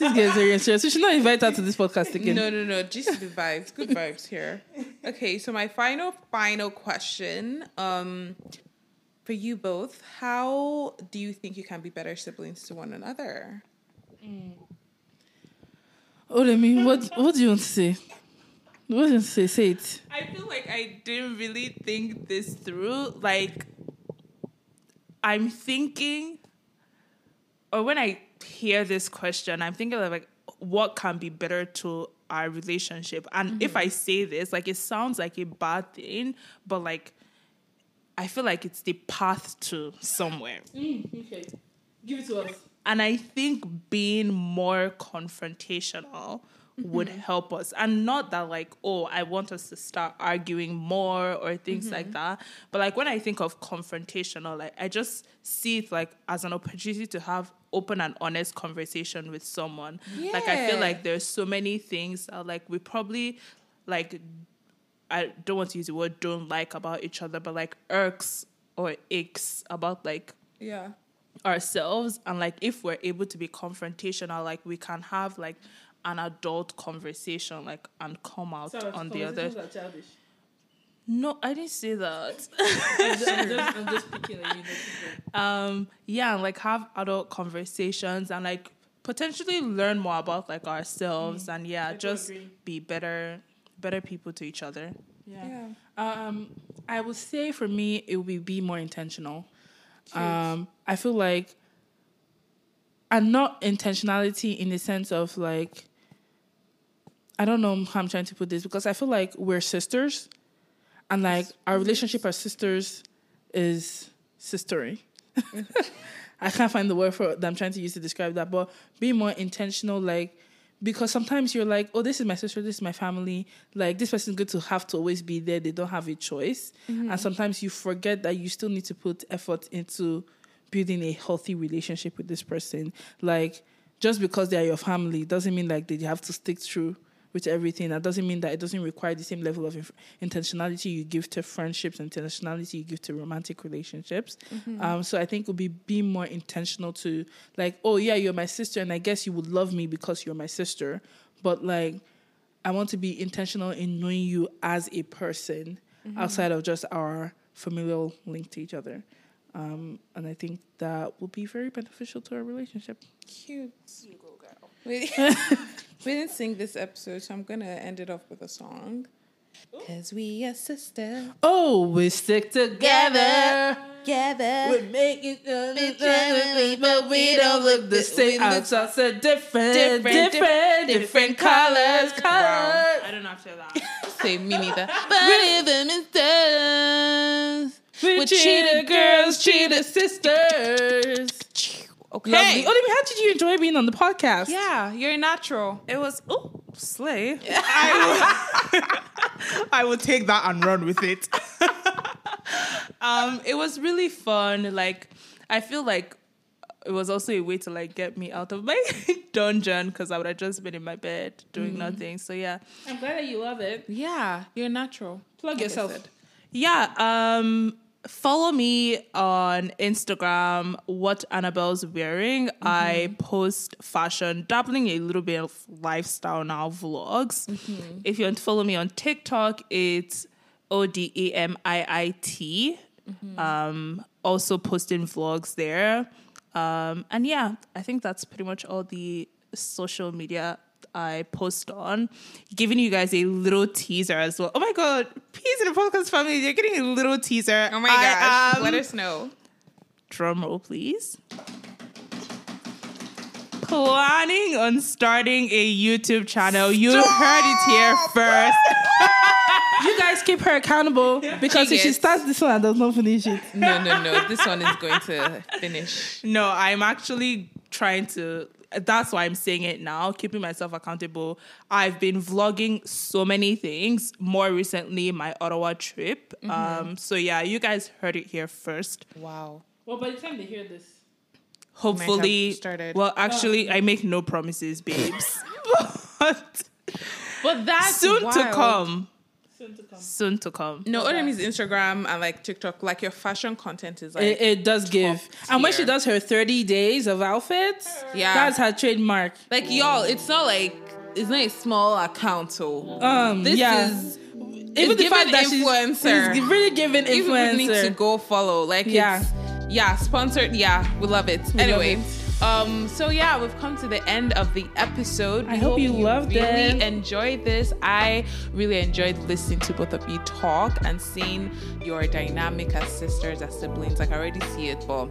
This girl is very serious. We should not invite her to this podcast again. No, no, no. Just the vibes. Good vibes here. Okay, so my final, final question. Um, for you both, how do you think you can be better siblings to one another? Oh, I mean, what what do you want to say? What do you want to say? Say it. I feel like I didn't really think this through. Like, I'm thinking, or when I hear this question, I'm thinking of like, what can be better to our relationship? And if mm-hmm. I say this, like, it sounds like a bad thing, but like, I feel like it's the path to somewhere. Mm, okay, give it to us. And I think being more confrontational would mm-hmm. help us. And not that, like, oh, I want us to start arguing more or things like mm-hmm. that. But, like, when I think of confrontational, like, I just see it, like, as an opportunity to have open and honest conversation with someone. Like, I feel like there's so many things that, like, we probably, like, I don't want to use the word don't like about each other, but, like, irks or aches about, like, Yeah. ourselves and like if we're able to be confrontational like we can have like an adult conversation like and come out on the other no i didn't say that I'm just picking on you. um yeah and like have adult conversations and like potentially learn more about like ourselves and yeah, do just agree. be better better people to each other. Yeah. Um, I would say for me, it would be, be more intentional. Um, I feel like, and not intentionality in the sense of like, I don't know how I'm trying to put this because I feel like we're sisters, and like our relationship as sisters is sistery. I can't find the word for that I'm trying to use to describe that, but be more intentional, like because sometimes you're like, oh, this is my sister, this is my family. Like this person's good to have to always be there. They don't have a choice, mm-hmm. and sometimes you forget that you still need to put effort into building a healthy relationship with this person. Like just because they are your family doesn't mean like that you have to stick through with everything. That doesn't mean that it doesn't require the same level of inf- intentionality you give to friendships and intentionality you give to romantic relationships. Um, so I think it would be be more intentional to like, oh yeah, you're my sister, and I guess you would love me because you're my sister. But like, I want to be intentional in knowing you as a person outside of just our familial link to each other. Um, and I think that will be very beneficial to our relationship. Cute. You go, girl. We, we didn't sing this episode, so I'm gonna end it off with a song. Cause we are sisters Oh, we stick together. together. We make it, uh, but we don't look the same. Our thoughts are different, Different, different, different, different colors, colors. Wow. I don't know after that. Say me neither. But even it does. We're cheated girls, cheated sisters. Okay. Lovely. Olivia, how did you enjoy being on the podcast? Yeah, you're natural. It was oh slay. I will, I will take that and run with it. um, it was really fun. Like I feel like it was also a way to like get me out of my dungeon because I would have just been in my bed doing nothing. So yeah, I'm glad that you love it. Yeah, you're natural. Plug Like yourself. yeah. Um, follow me on Instagram. What Annabelle's wearing. I post fashion, dabbling a little bit of lifestyle now vlogs. If you want to follow me on TikTok, it's O D E M I I T. Um, also posting vlogs there. Um, and yeah, I think that's pretty much all the social media I post on. Giving you guys a little teaser as well. Oh my god, Peas in the podcast family, you're getting a little teaser. Oh my I gosh. am- Let us know. drum roll, please. Planning on starting a YouTube channel. You heard it here first. You guys keep her accountable because if she starts this one and does not finish it, No, no, no. This one is going to finish. No, I'm actually trying to. That's why I'm saying it now, keeping myself accountable. I've been vlogging so many things. More recently, my Ottawa trip. Um, so yeah, you guys heard it here first. Wow. well, by the time they hear this, Hopefully, started. well, actually, I make no promises, babes. but But that's soon to come. Soon to come. Soon to come. No, other means Instagram and like TikTok, like your fashion content is like It, it does give. And when she does her 30 days of outfits, Yeah. that's her trademark. like y'all. It's not like it's not a small account. So Um, this yeah. is Even the fact that she's influencer. really giving people need to go follow. Like Yeah. it's yeah, sponsored. Yeah, we love it. anyway. love Um, so yeah, we've come to the end of the episode. I hope you loved really it. enjoyed this. I really enjoyed listening to both of you talk and seeing your dynamic as sisters, as siblings. Like I already see it, but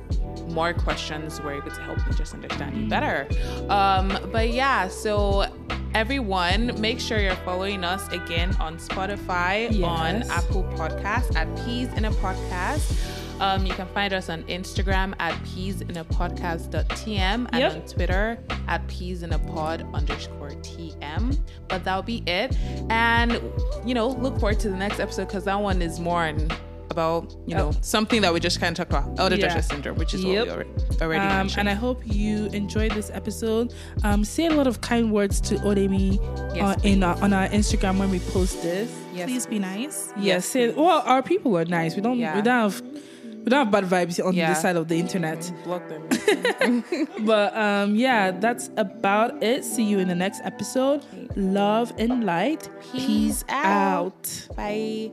more questions were able to help me just understand you better. Um, but yeah, so everyone, make sure you're following us again on Spotify, on Apple Podcast at Peas in a Podcast. Um, you can find us on Instagram at peas in a podcast.tm and Yep. on Twitter at peas in a pod underscore tm. But that'll be it. And, you know, look forward to the next episode because that one is more on about, you know, something that we just kind of talked about elder Yeah. justice syndrome, which is Yep. what we already, already Um, mentioned. and I hope you enjoyed this episode. Um, say a lot of kind words to Odemi Yes, uh, in our, on our Instagram when we post this. yes. Please be nice. Yes, say, well, our people are nice. We don't Yeah. we don't have we don't have bad vibes on Yeah. this side of the internet. Block them. But um, yeah, that's about it. See you in the next episode. Love and light. Peace Peace out. out. Bye.